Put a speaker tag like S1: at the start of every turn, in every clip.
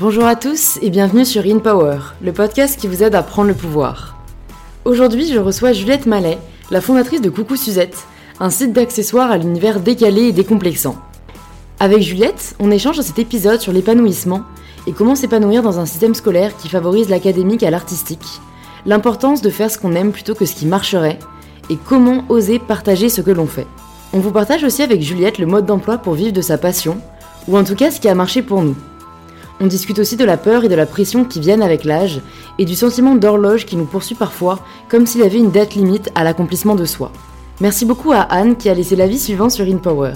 S1: Bonjour à tous et bienvenue sur In Power, le podcast qui vous aide à prendre le pouvoir. Aujourd'hui, je reçois Juliette Mallet, la fondatrice de Coucou Suzette, un site d'accessoires à l'univers décalé et décomplexant. Avec Juliette, on échange dans cet épisode sur l'épanouissement et comment s'épanouir dans un système scolaire qui favorise l'académique à l'artistique, l'importance de faire ce qu'on aime plutôt que ce qui marcherait, et comment oser partager ce que l'on fait. On vous partage aussi avec Juliette le mode d'emploi pour vivre de sa passion, ou en tout cas ce qui a marché pour nous. On discute aussi de la peur et de la pression qui viennent avec l'âge, et du sentiment d'horloge qui nous poursuit parfois, comme s'il avait une date limite à l'accomplissement de soi. Merci beaucoup à Anne qui a laissé l'avis suivant sur InPower.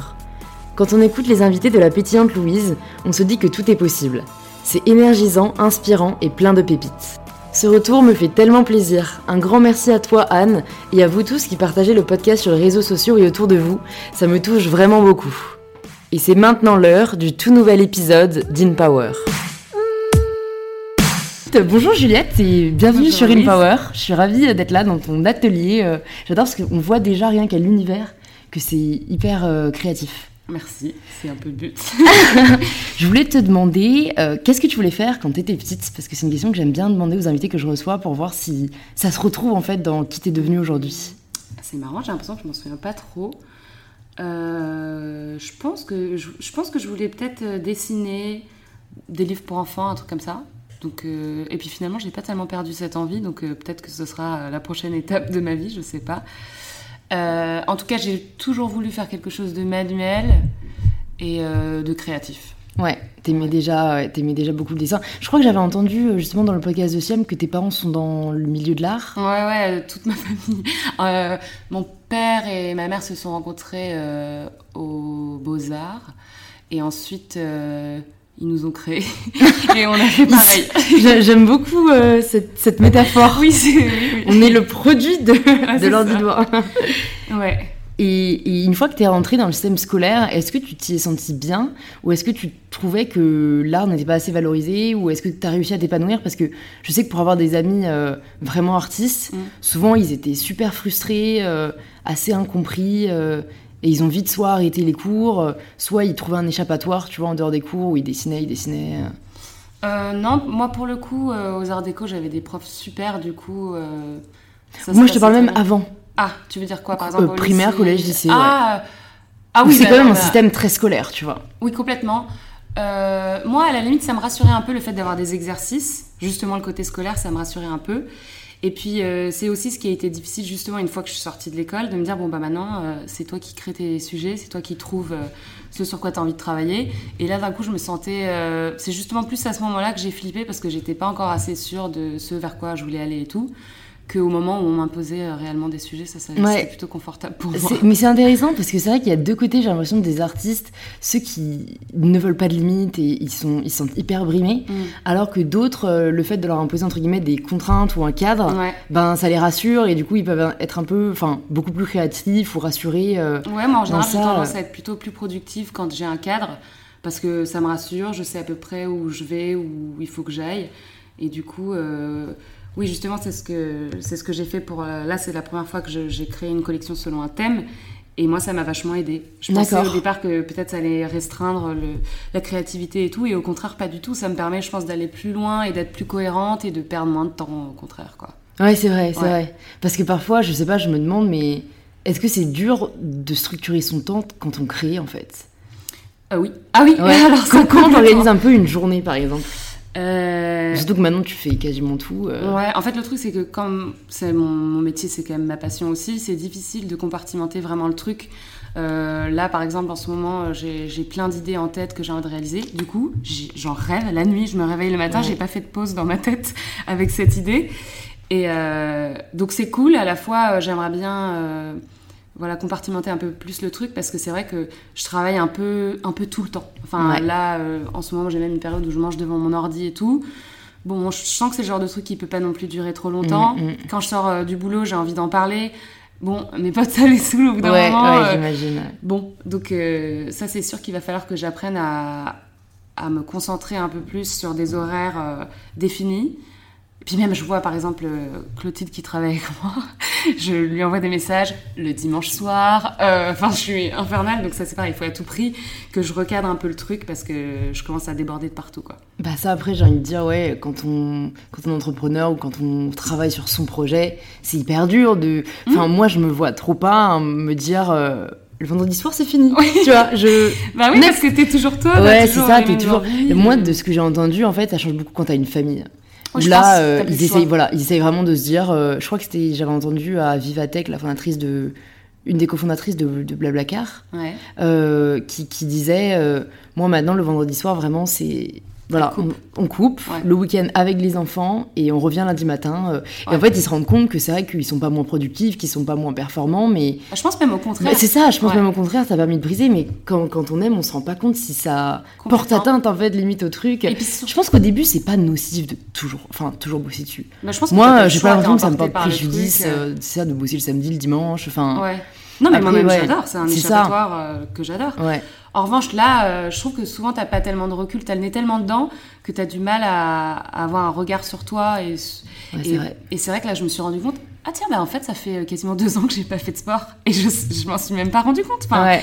S1: Quand on écoute les invités de la pétillante Louise, on se dit que tout est possible. C'est énergisant, inspirant et plein de pépites. Ce retour me fait tellement plaisir. Un grand merci à toi Anne et à vous tous qui partagez le podcast sur les réseaux sociaux et autour de vous. Ça me touche vraiment beaucoup. Et c'est maintenant l'heure du tout nouvel épisode d'InPower. Bonjour Juliette et bienvenue
S2: Bonjour
S1: sur
S2: Louise.
S1: InPower. Je suis ravie d'être là dans ton atelier. Euh, J'adore parce qu'on voit déjà rien qu'à l'univers que c'est hyper euh, créatif.
S2: Merci, c'est un peu le but.
S1: Je voulais te demander euh, qu'est-ce que tu voulais faire quand tu étais petite? Parce que c'est une question que j'aime bien demander aux invités que je reçois pour voir si ça se retrouve en fait dans qui t'es devenu aujourd'hui.
S2: c'est marrant, j'ai l'impression que je m'en souviens pas trop. Euh, je, pense que, je, pense que je voulais peut-être euh, dessiner des livres pour enfants, un truc comme ça. Donc, euh, et puis finalement, j'ai pas tellement perdu cette envie, donc peut-être que ce sera la prochaine étape de ma vie, je sais pas. En tout cas, j'ai toujours voulu faire quelque chose de manuel et de créatif.
S1: Ouais, t'aimais déjà, ouais, t'aimais déjà beaucoup le dessin. Je crois que j'avais entendu euh, justement dans le podcast de Siam que tes parents sont dans le milieu de l'art.
S2: Ouais, ouais, euh, toute ma famille. Euh, mon père et ma mère se sont rencontrés euh, aux Beaux-Arts. Et ensuite, euh, ils nous ont créés. et on a fait pareil.
S1: J'ai- J'aime beaucoup cette, cette métaphore.
S2: oui, c'est. oui,
S1: On est le produit de, de
S2: c'est
S1: l'or
S2: ça.
S1: du doigt.
S2: oui. Ouais.
S1: Et, et une fois que tu es rentrée dans le système scolaire, est-ce que tu t'y es senti bien Ou est-ce que tu trouvais que l'art n'était pas assez valorisé Ou est-ce que tu as réussi à t'épanouir? Parce que je sais que pour avoir des amis euh, vraiment artistes,
S2: Mm.
S1: souvent ils étaient super frustrés, euh, assez incompris. euh, et ils ont vite soit arrêté les cours, soit ils trouvaient un échappatoire, tu vois, en dehors des cours où ils dessinaient, ils dessinaient.
S2: non, moi, pour le coup, aux Arts Déco, j'avais des profs super, du coup. ça
S1: Moi je te parle même
S2: bien.
S1: avant.
S2: Ah, tu veux dire quoi, par
S1: Euh,
S2: exemple au
S1: primaire,
S2: lycée
S1: collège, lycée,
S2: Ah, ah oui,
S1: c'est
S2: bah,
S1: quand même un
S2: bah,
S1: système très scolaire, tu vois.
S2: Oui, complètement. Euh, moi, à la limite, ça me rassurait un peu le fait d'avoir des exercices. Justement, le côté scolaire, ça me rassurait un peu. Et puis, euh, c'est aussi ce qui a été difficile, justement, une fois que je suis sortie de l'école, de me dire, bon, bah maintenant, euh, c'est toi qui crée tes sujets, c'est toi qui trouves euh, ce sur quoi tu as envie de travailler. Et là, d'un coup, je me sentais... euh, c'est justement plus à ce moment-là que j'ai flippé, parce que j'étais pas encore assez sûre de ce vers quoi je voulais aller et tout, qu'au moment où on m'imposait euh, réellement des sujets, ça, ça
S1: Ouais.
S2: c'était plutôt confortable pour moi.
S1: Mais c'est intéressant parce que c'est vrai qu'il y a deux côtés, j'ai l'impression, des artistes, ceux qui ne veulent pas de limites et ils sont, ils sont hyper brimés,
S2: Mm.
S1: alors que d'autres, euh, le fait de leur imposer entre guillemets des contraintes ou un cadre,
S2: Ouais.
S1: ben ça les rassure et du coup ils peuvent être un peu, enfin beaucoup plus créatifs ou rassurés. euh.
S2: Ouais, moi en général, j'ai tendance à être plutôt plus productive quand j'ai un cadre parce que ça me rassure, je sais à peu près où je vais, où il faut que j'aille. Et du coup, euh, oui, justement, c'est ce que, c'est ce que j'ai fait pour. euh, là, c'est la première fois que j'ai créé une collection selon un thème. Et moi, ça m'a vachement aidé. Je pensais au départ que peut-être ça allait restreindre le- la créativité et tout. Et au contraire, pas du tout. Ça me permet, je pense, d'aller plus loin et d'être plus cohérente et de perdre moins de temps, au contraire, quoi.
S1: Ouais, c'est vrai, c'est
S2: Ouais.
S1: vrai. Parce que parfois, je sais pas, je me demande, mais est-ce que c'est dur de structurer son temps quand on crée en fait?
S2: Ah oui. Ah oui,
S1: Ouais.
S2: alors ça
S1: Quand, quand on organise un peu une journée par exemple.
S2: Euh,
S1: Surtout que maintenant tu fais quasiment tout. euh.
S2: Ouais, en fait, le truc, c'est que comme c'est mon, mon métier, c'est quand même ma passion aussi, c'est difficile de compartimenter vraiment le truc. Euh, là, par exemple, en ce moment, j'ai plein d'idées en tête que j'ai envie de réaliser. Du coup, j'en rêve. La nuit, je me réveille le matin,
S1: Ouais.
S2: j'ai pas fait de pause dans ma tête avec cette idée. Et donc, c'est cool. À la fois, j'aimerais bien voilà, compartimenter un peu plus le truc parce que c'est vrai que je travaille un peu, un peu tout le temps. Enfin,
S1: Ouais.
S2: là, euh, en ce moment, j'ai même une période où je mange devant mon ordi et tout. Bon, je sens que c'est le genre de truc qui peut pas non plus durer trop longtemps.
S1: Mm, mm.
S2: Quand je sors euh, du boulot, j'ai envie d'en parler. Bon, mes potes, ça les saoule au bout d'un
S1: Ouais,
S2: moment.
S1: ouais,
S2: euh,
S1: j'imagine.
S2: Bon, donc ça c'est sûr qu'il va falloir que j'apprenne à, à me concentrer un peu plus sur des horaires euh, définis. puis même, je vois par exemple euh, Clotilde qui travaille avec moi, je lui envoie des messages le dimanche soir. Euh, enfin, je suis infernale, donc ça c'est pareil, il faut à tout prix que je recadre un peu le truc parce que je commence à déborder de partout, quoi.
S1: Bah ça après, j'ai envie de dire, ouais, quand on, quand on est entrepreneur ou quand on travaille sur son projet, c'est hyper dur de... Enfin, moi, je me vois trop pas hein, me dire... euh, le vendredi soir, c'est fini. Tu vois, je.
S2: Bah oui, parce que t'es toujours toi.
S1: Ouais, c'est ça, t'es toujours. Et Moi, de ce que j'ai entendu, en fait, ça change beaucoup quand t'as une famille.
S2: Je
S1: là, euh, ils essayent,
S2: choix.
S1: voilà, ils essayent vraiment de se dire. euh, je crois que c'était, j'avais entendu à Vivatech, la fondatrice de, une des cofondatrices de, de Blablacar,
S2: Ouais.
S1: euh, qui, qui disait, moi maintenant le vendredi soir, vraiment, c'est voilà,
S2: On coupe.
S1: on, on coupe
S2: Ouais.
S1: le week-end avec les enfants et on revient lundi matin. euh, Et en fait, ils se rendent compte que c'est vrai qu'ils sont pas moins productifs, qu'ils sont pas moins performants, mais
S2: Je pense même au contraire.
S1: bah, c'est ça, je pense
S2: Ouais.
S1: même au contraire, ça a permis de briser, mais quand, quand on aime, on se rend pas compte si ça porte atteinte en fait limite au truc.
S2: Et puis surtout-
S1: Je pense qu'au début, c'est pas nocif de toujours, enfin toujours bosser dessus.
S2: Bah, je pense
S1: Moi, j'ai pas l'impression que ça me porte préjudice,
S2: euh.
S1: euh, c'est ça, de bosser le samedi, le dimanche, enfin.
S2: Non, mais moi-même,
S1: ouais.
S2: j'adore. C'est un échappatoire euh, que j'adore.
S1: Ouais.
S2: En revanche, là, euh, je trouve que souvent, t'as pas tellement de recul, t'as le nez tellement dedans que t'as du mal à, à avoir un regard sur toi. Et,
S1: Ouais, c'est
S2: et,
S1: vrai.
S2: et c'est vrai que là, je me suis rendu compte. Ah tiens, bah en fait, ça fait euh, quasiment deux ans que j'ai pas fait de sport et je, je m'en suis même pas rendu compte. Enfin,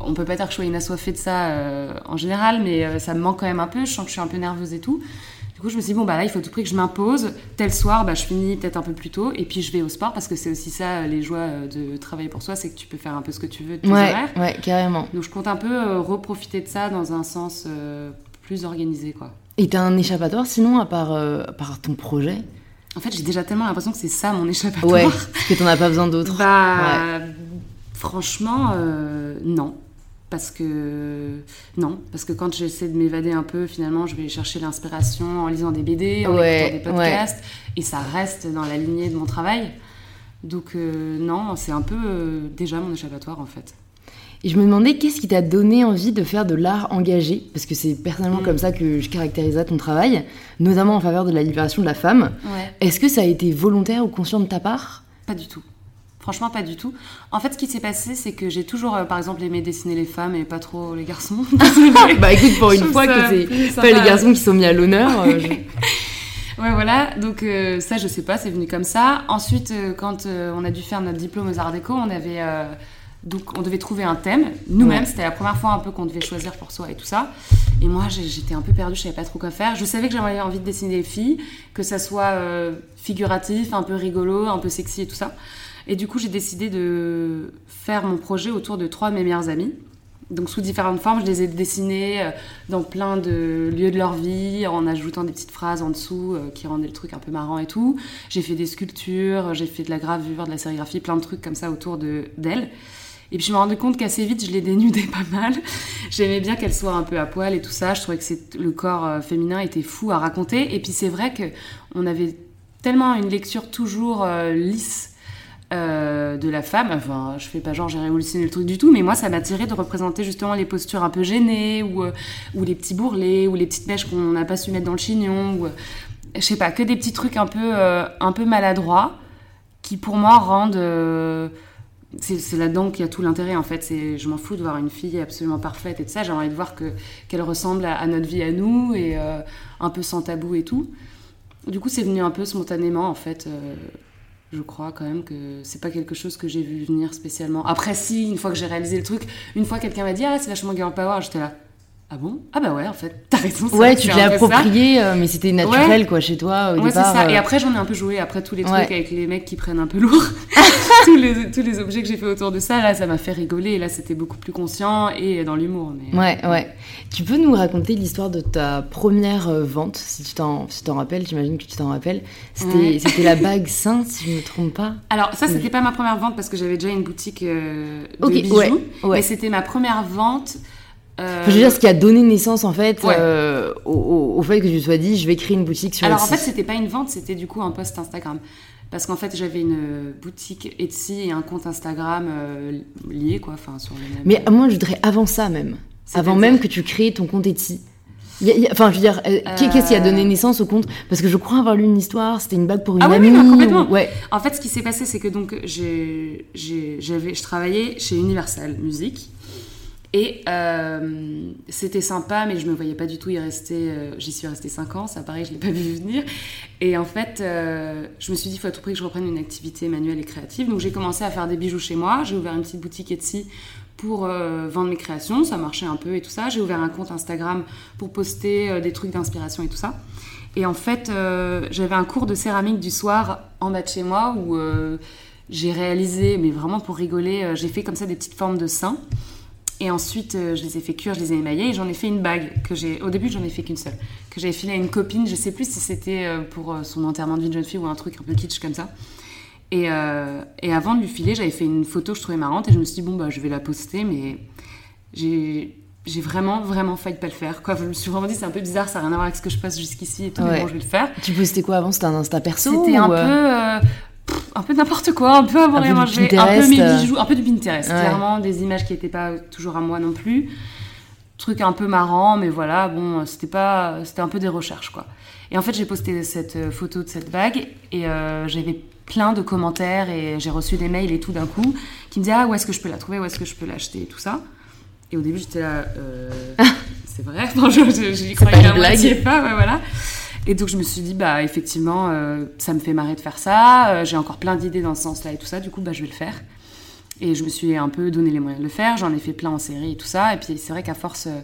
S2: on peut pas dire que je sois inassoiffée de ça euh, en général, mais ça me manque quand même un peu. Je sens que je suis un peu nerveuse et tout. Coup, je me suis dit, bon, bah là, il faut à tout prix que je m'impose. Tel soir, bah, je finis peut-être un peu plus tôt et puis je vais au sport parce que c'est aussi ça, euh, les joies euh, de travailler pour soi, c'est que tu peux faire un peu ce que tu veux de tes
S1: Ouais,
S2: horaires.
S1: ouais, carrément.
S2: Donc je compte un peu euh, reprofiter de ça dans un sens euh, plus organisé, quoi.
S1: Et t'as un échappatoire sinon, à part, euh, à part ton projet?
S2: En fait, j'ai déjà tellement l'impression que c'est ça mon échappatoire.
S1: Ouais, que t'en as pas besoin d'autre.
S2: Bah, franchement, non. Parce que non, parce que quand j'essaie de m'évader un peu, finalement, je vais chercher l'inspiration en lisant des BD, en
S1: Ouais,
S2: écoutant des podcasts, et ça reste dans la lignée de mon travail. Donc euh, non, c'est un peu euh, déjà mon échappatoire en fait.
S1: Et je me demandais qu'est-ce qui t'a donné envie de faire de l'art engagé, parce que c'est personnellement
S2: Mm.
S1: comme ça que je caractérisais ton travail, notamment en faveur de la libération de la femme.
S2: Ouais.
S1: Est-ce que ça a été volontaire ou conscient de ta part?
S2: Pas du tout. Franchement, pas du tout. En fait, ce qui s'est passé, c'est que j'ai toujours, euh, par exemple, aimé dessiner les femmes et pas trop les garçons.
S1: Bah écoute, pour une fois que c'est pas les garçons qui sont mis à l'honneur. euh, je-
S2: Ouais, voilà. Donc euh, ça, je sais pas, c'est venu comme ça. Ensuite, quand on a dû faire notre diplôme aux Arts Déco, on avait donc on devait trouver un thème. Nous-mêmes,
S1: Ouais.
S2: c'était la première fois un peu qu'on devait choisir pour soi et tout ça. Et moi, j'étais un peu perdue, je savais pas trop quoi faire. Je savais que j'avais envie de dessiner des filles, que ça soit euh, figuratif, un peu rigolo, un peu sexy et tout ça. Et du coup, j'ai décidé de faire mon projet autour de trois de mes meilleures amies. Donc sous différentes formes, je les ai dessinées euh, dans plein de lieux de leur vie, en ajoutant des petites phrases en dessous euh, qui rendaient le truc un peu marrant et tout. J'ai fait des sculptures, j'ai fait de la gravure, de la sérigraphie, plein de trucs comme ça autour de d'elles. Et puis je me rendais compte qu'assez vite, je les dénudais pas mal. J'aimais bien qu'elles soient un peu à poil et tout ça. Je trouvais que le corps euh, féminin était fou à raconter. Et puis c'est vrai que on avait tellement une lecture toujours lisse euh, de la femme. Enfin, je fais pas genre j'ai révolutionné le truc du tout, mais moi ça m'attirait de représenter justement les postures un peu gênées ou, euh, ou les petits bourrelets ou les petites mèches qu'on n'a pas su mettre dans le chignon ou euh, je sais pas que des petits trucs un peu un peu maladroits qui pour moi rendent c'est là-dedans qu'il y a tout l'intérêt en fait. Je m'en fous de voir une fille absolument parfaite et de ça. J'ai envie de voir que qu'elle ressemble à, notre vie à nous et un peu sans tabou et tout. Du coup, c'est venu un peu spontanément en fait. Je crois quand même que c'est pas quelque chose que j'ai vu venir spécialement. Après, si, une fois que j'ai réalisé le truc, une fois quelqu'un m'a dit Ah, c'est vachement girl power, j'étais là. Ah bon? Ah bah ouais, en fait, t'as raison.
S1: Ouais, tu te l'as
S2: ça.
S1: approprié, euh, mais c'était naturel quoi chez toi au
S2: Ouais, c'est ça.
S1: euh,
S2: Et après, j'en ai un peu joué. Après, tous les trucs
S1: Ouais.
S2: avec les mecs qui prennent un peu lourd, tous, les, tous les objets que j'ai fait autour de ça, là, ça m'a fait rigoler. Là, c'était beaucoup plus conscient et dans l'humour. Mais...
S1: Ouais, ouais. Tu peux nous raconter l'histoire de ta première euh, vente, si tu t'en si rappelles, j'imagine que tu t'en rappelles. C'était la bague Saint, si je ne me trompe pas.
S2: Alors, ça, c'était
S1: Oui.
S2: pas ma première vente parce que j'avais déjà une boutique euh, de
S1: Ok,
S2: bijoux. Mais c'était ma première vente. Euh,
S1: Enfin, je veux dire, ce qui a donné naissance en fait
S2: Ouais.
S1: euh, au, fait que tu te sois dit, je vais créer une boutique sur
S2: Alors en
S1: Etsy.
S2: fait, c'était pas une vente, c'était du coup un post Instagram. Parce qu'en fait, j'avais une boutique Etsy et un compte Instagram euh, lié, quoi, enfin sur le même.
S1: Mais moi, je voudrais avant ça même. Avant même que tu crées ton compte Etsy. Il y a- il y a- Enfin, je veux dire, euh, qu'est- qu'est-ce qui a donné naissance au compte? Parce que je crois avoir lu une histoire, c'était une bague pour une
S2: Ah
S1: amie.
S2: oui, non, complètement.
S1: ou- Ouais.
S2: En fait, ce qui s'est passé, c'est que donc j'ai, je travaillais chez Universal Music Et euh, c'était sympa, mais je me voyais pas du tout y rester. euh, J'y suis restée 5 ans, ça pareil, je l'ai pas vu venir. Et en fait, euh, je me suis dit, il faut à tout prix que je reprenne une activité manuelle et créative. Donc j'ai commencé à faire des bijoux chez moi. J'ai ouvert une petite boutique Etsy pour vendre mes créations. Ça marchait un peu et tout ça. J'ai ouvert un compte Instagram pour poster des trucs d'inspiration et tout ça. Et en fait, j'avais un cours de céramique du soir en bas de chez moi où j'ai réalisé, mais vraiment pour rigoler, j'ai fait comme ça des petites formes de seins. Et ensuite, euh, je les ai fait cuire, je les ai émaillées et j'en ai fait une bague que j'ai. Au début, j'en ai fait qu'une seule, que j'avais filée à une copine. Je sais plus si c'était euh, pour euh, son enterrement de vie de jeune fille ou un truc un peu kitsch comme ça. Et, euh, et avant de lui filer, j'avais fait une photo que je trouvais marrante et je me suis dit bon bah je vais la poster, mais j'ai j'ai vraiment vraiment failli pas le faire. Quoi, je me suis vraiment dit c'est un peu bizarre, ça n'a rien à voir avec ce que je passe jusqu'ici et tout, mais
S1: Ouais.
S2: bon je vais le faire.
S1: Tu postais quoi avant? C'était un Insta perso
S2: C'était
S1: ou,
S2: un peu,
S1: euh,
S2: un peu n'importe quoi, un peu à boire
S1: Un
S2: et
S1: peu du
S2: manger, un peu
S1: Pinterest,
S2: mes
S1: euh.
S2: bijoux, un peu du Pinterest,
S1: Ouais.
S2: clairement des images qui n'étaient pas toujours à moi non plus. Truc un peu marrant, mais voilà, bon, c'était pas, c'était un peu des recherches quoi. Et en fait, j'ai posté cette euh, photo de cette bague et euh, j'avais plein de commentaires et j'ai reçu des mails et tout d'un coup qui me disaient ah où est-ce que je peux la trouver, où est-ce que je peux l'acheter et tout ça. Et au début, j'étais là, euh, c'est vrai, franchement, je- j'y
S1: C'est pas
S2: croyais
S1: blague.
S2: pas, ouais, voilà. Et donc je me suis dit, bah effectivement, euh, ça me fait marrer de faire ça, euh, j'ai encore plein d'idées dans ce sens-là et tout ça, du coup, bah je vais le faire. Et je me suis un peu donné les moyens de le faire, j'en ai fait plein en série et tout ça, et puis c'est vrai qu'à force, euh,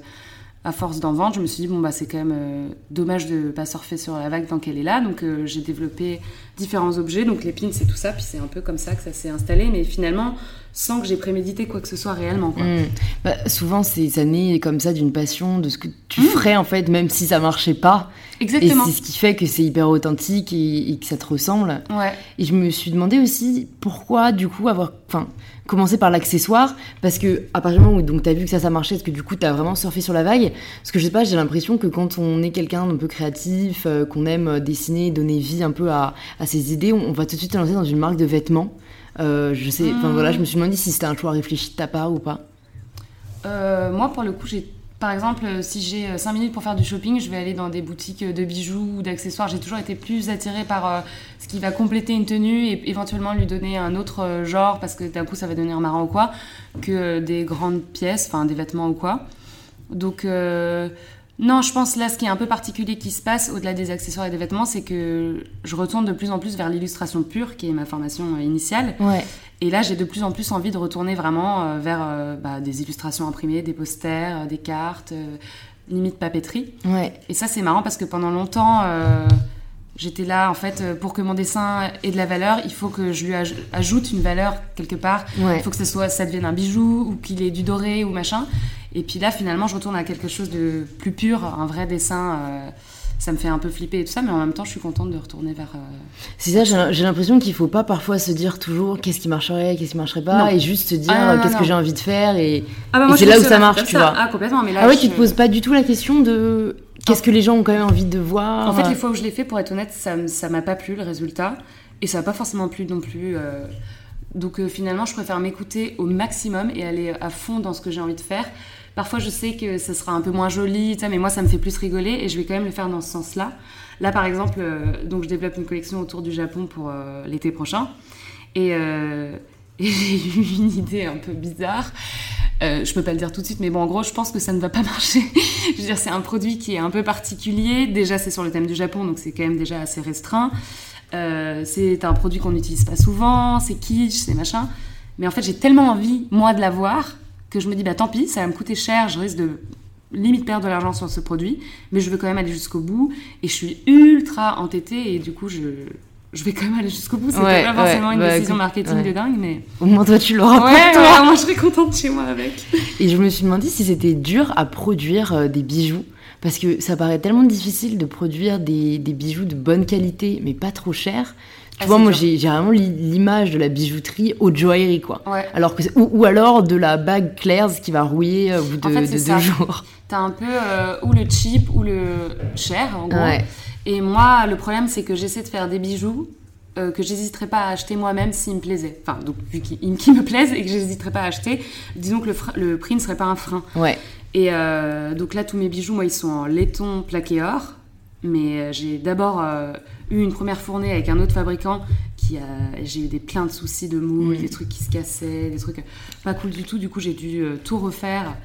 S2: à force d'en vendre, je me suis dit, bon bah c'est quand même dommage de pas surfer sur la vague tant qu'elle est là, donc j'ai développé différents objets, donc les pins et tout ça, puis c'est un peu comme ça que ça s'est installé, mais finalement, sans que j'ai prémédité quoi que ce soit réellement, quoi.
S1: hmm. Bah, souvent, c'est ça naît comme ça d'une passion, de ce que tu
S2: Mm.
S1: ferais en fait, même si ça marchait pas.
S2: Exactement.
S1: Et c'est ce qui fait que c'est hyper authentique et, et que ça te ressemble.
S2: Ouais.
S1: Et je me suis demandé aussi pourquoi, du coup, avoir. Enfin, commencer par l'accessoire? Parce que, à partir du moment où donc, tu as vu que ça, ça marchait, est-ce que du coup, tu as vraiment surfé sur la vague? Parce que je sais pas, j'ai l'impression que quand on est quelqu'un d'un peu créatif, euh, qu'on aime euh, dessiner, donner vie un peu à, à ses idées, on, va tout de suite se lancer dans une marque de vêtements. Euh, je sais, enfin voilà, je me suis demandé si c'était un choix réfléchi de ta part ou pas.
S2: Euh, moi, pour le coup, j'ai. Par exemple, euh, si j'ai 5 minutes pour faire du shopping, je vais aller dans des boutiques de bijoux ou d'accessoires. J'ai toujours été plus attirée par ce qui va compléter une tenue et éventuellement lui donner un autre genre parce que d'un coup ça va un marrant ou quoi, que des grandes pièces, enfin des vêtements ou quoi. Donc, non, je pense là, ce qui est un peu particulier qui se passe au-delà des accessoires et des vêtements, c'est que je retourne de plus en plus vers l'illustration pure, qui est ma formation euh, initiale.
S1: Ouais.
S2: Et là, j'ai de plus en plus envie de retourner vraiment euh, vers euh, bah, des illustrations imprimées, des posters, des cartes, euh, limite papeterie.
S1: Ouais.
S2: Et ça, c'est marrant parce que pendant longtemps, euh, j'étais là, en fait, pour que mon dessin ait de la valeur, il faut que je lui aj- ajoute une valeur quelque part.
S1: Ouais.
S2: Il faut que ça, soit, ça devienne un bijou ou qu'il ait du doré ou machin. Et puis là, finalement, je retourne à quelque chose de plus pur, un vrai dessin. euh, ça me fait un peu flipper et tout ça, mais en même temps, je suis contente de retourner vers. euh,
S1: C'est ça, j'ai l'impression qu'il faut pas parfois se dire toujours qu'est-ce qui marcherait, qu'est-ce qui marcherait pas,
S2: Non.
S1: et juste se dire
S2: Ah,
S1: euh, qu'est-ce que j'ai envie de faire et.
S2: Ah bah
S1: Et c'est là où ça marche, tu
S2: ça.
S1: vois.
S2: Ah, complètement, mais là.
S1: Ah ouais,
S2: je-
S1: tu te poses pas du tout la question de qu'est-ce que les gens ont quand même envie de voir.
S2: En fait, les fois où je l'ai fait, pour être honnête, ça ça m'a pas plu le résultat. Et ça m'a pas forcément plu non plus. euh. Donc euh, finalement, je préfère m'écouter au maximum et aller à fond dans ce que j'ai envie de faire. Parfois, je sais que ça sera un peu moins joli, mais moi, ça me fait plus rigoler et je vais quand même le faire dans ce sens-là. Là, par exemple, euh, donc je développe une collection autour du Japon pour euh, l'été prochain. Et, euh, et j'ai eu une idée un peu bizarre. Je peux pas le dire tout de suite, mais bon, en gros, je pense que ça ne va pas marcher. je veux dire, c'est un produit qui est un peu particulier. Déjà, c'est sur le thème du Japon, donc c'est quand même déjà assez restreint. C'est un produit qu'on n'utilise pas souvent, c'est kitsch, c'est machin. Mais en fait, j'ai tellement envie, moi, de l'avoir, que je me dis, bah tant pis, ça va me coûter cher, je risque de limite perdre de l'argent sur ce produit, mais je veux quand même aller jusqu'au bout. Et je suis ultra entêtée, et du coup, je, je vais quand même aller jusqu'au bout. C'était
S1: Ouais,
S2: pas forcément
S1: ouais,
S2: une
S1: bah,
S2: décision marketing
S1: ouais.
S2: de dingue, mais.
S1: Au moins toi tu l'auras pour toi.
S2: moi je serais contente chez moi avec.
S1: Et je me suis demandé si c'était dur à produire euh, des bijoux. Parce que ça paraît tellement difficile de produire des, des bijoux de bonne qualité, mais pas trop cher. Tu
S2: Ah,
S1: vois,
S2: c'est
S1: moi j'ai vraiment l'i- l'image de la bijouterie haute joaillerie, quoi.
S2: Ouais.
S1: Alors que c'est- ou, ou alors de la bague Claire's qui va rouiller euh, au bout de,
S2: En fait,
S1: de deux
S2: ça.
S1: jours.
S2: T'as un peu euh, ou le cheap ou le cher, en gros.
S1: Ouais.
S2: Et moi, le problème, c'est que j'essaie de faire des bijoux euh, que j'hésiterais pas à acheter moi-même s'ils me plaisaient. Enfin, donc, vu qu'ils me plaisent et que j'hésiterais pas à acheter, disons que le, prix ne serait pas un frein.
S1: Ouais.
S2: Et euh, donc là, tous mes bijoux, moi, ils sont en laiton plaqué or. Mais euh, j'ai d'abord euh, eu une première fournée avec un autre fabricant qui a, j'ai eu des plein de soucis de moule,
S1: Mm.
S2: des trucs qui se cassaient, des trucs pas cool du tout. Du coup, j'ai dû euh, tout refaire.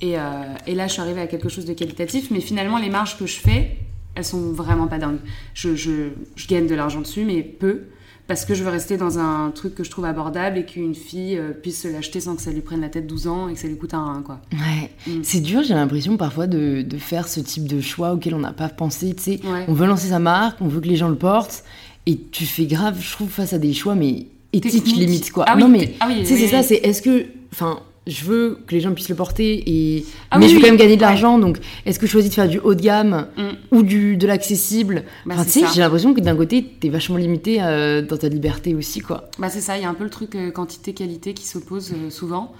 S2: Et, euh, et là, je suis arrivée à quelque chose de qualitatif. Mais finalement, les marges que je fais, elles sont vraiment pas dingues. Je, je, je gagne de l'argent dessus, mais peu. Parce que je veux rester dans un truc que je trouve abordable et qu'une fille euh, puisse se l'acheter sans que ça lui prenne la tête 12 ans et que ça lui coûte un rein, quoi.
S1: Ouais,
S2: Mm.
S1: c'est dur, j'ai l'impression parfois de, de faire ce type de choix auquel on n'a pas pensé. Tu sais,
S2: Ouais.
S1: on veut lancer sa marque, on veut que les gens le portent, et tu fais grave, je trouve, face à des choix, mais éthiques limite quoi.
S2: Ah oui,
S1: non, mais
S2: ah oui,
S1: c'est ça, c'est est-ce que. Enfin, je veux que les gens puissent le porter, et...
S2: Ah
S1: mais
S2: oui,
S1: je veux quand même gagner de
S2: ouais.
S1: l'argent, donc est-ce que je choisis de faire du haut de gamme
S2: Mm.
S1: ou du, de l'accessible?
S2: Bah,
S1: Enfin, tu sais, j'ai l'impression que d'un côté, t'es vachement limité euh, dans ta liberté aussi, quoi.
S2: Bah c'est ça, il y a un peu le truc euh, quantité-qualité qui s'oppose euh, souvent.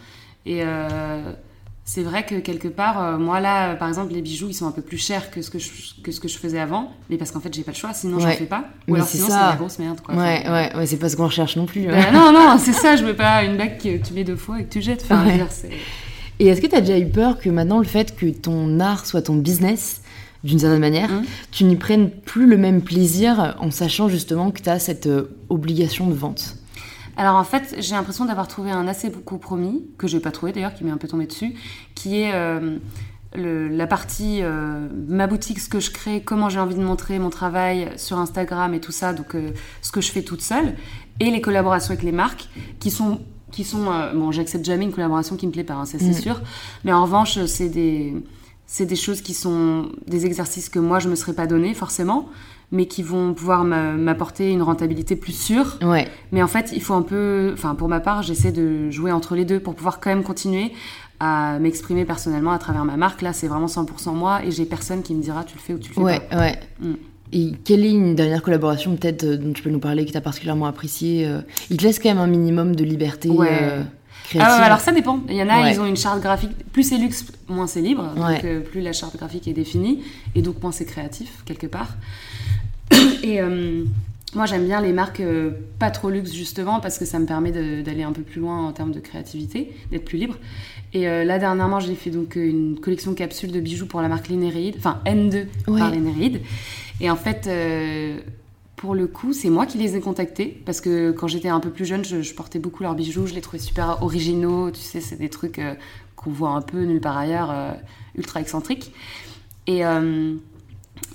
S2: Et c'est vrai que quelque part, euh, moi là, euh, par exemple, les bijoux, ils sont un peu plus chers que ce que je, que ce que je faisais avant. Mais parce qu'en fait, j'ai pas le choix, sinon
S1: Ouais.
S2: j'en fais pas. Ou
S1: Mais
S2: alors sinon, c'est de la grosse merde. Quoi.
S1: Ouais,
S2: Enfin,
S1: ouais, ouais, c'est pas ce qu'on recherche non plus. hein.
S2: bah, non, non, c'est ça, je veux pas une bague que tu mets deux fois et que tu jettes. Enfin, je
S1: Ouais.
S2: dire, c'est-
S1: Et est-ce que tu as déjà eu peur que maintenant le fait que ton art soit ton business, d'une certaine manière,
S2: Mhm.
S1: tu n'y prennes plus le même plaisir en sachant justement que tu as cette euh, obligation de vente?
S2: Alors en fait, j'ai l'impression d'avoir trouvé un assez beau compromis, que j'ai pas trouvé d'ailleurs, qui m'est un peu tombé dessus, qui est euh, le- la partie euh, ma boutique, ce que je crée, comment j'ai envie de montrer mon travail sur Instagram et tout ça, donc euh, ce que je fais toute seule, et les collaborations avec les marques, qui sont qui sont bon, j'accepte jamais une collaboration qui me plaît pas, hein, ça c'est
S1: Mm.
S2: sûr, mais en revanche, c'est des c'est des choses qui sont des exercices que moi je me serais pas donné forcément, mais qui vont pouvoir m'a- m'apporter une rentabilité plus sûre.
S1: Ouais,
S2: Mais en fait, il faut un peu. Enfin, pour ma part, j'essaie de jouer entre les deux pour pouvoir quand même continuer à m'exprimer personnellement à travers ma marque. Là, c'est vraiment 100% moi et j'ai personne qui me dira tu le fais ou tu le fais
S1: ouais,
S2: pas.
S1: ouais.
S2: Mm.
S1: Et quelle est une dernière collaboration peut-être euh, dont tu peux nous parler que tu as particulièrement appréciée euh, Il te laisse quand même un minimum de liberté
S2: Ouais.
S1: euh, créative.
S2: ouais, alors ça dépend. Il y en a,
S1: Ouais.
S2: ils ont une charte graphique. Plus c'est luxe, moins c'est libre.
S1: Ouais.
S2: Donc euh, plus la charte graphique est définie et donc moins c'est créatif quelque part. et euh, moi j'aime bien les marques euh, pas trop luxe justement parce que ça me permet d'aller un peu plus loin en termes de créativité, d'être plus libre. Et là dernièrement j'ai fait donc une collection capsule de bijoux pour la marque Lénéréide, enfin N2
S1: Ouais.
S2: par Lénéréide. Et en fait. Pour le coup, c'est moi qui les ai contactés parce que quand j'étais un peu plus jeune, je, je portais beaucoup leurs bijoux, je les trouvais super originaux. Tu sais, c'est des trucs euh, qu'on voit un peu nulle part ailleurs, euh, ultra excentriques. Et, euh,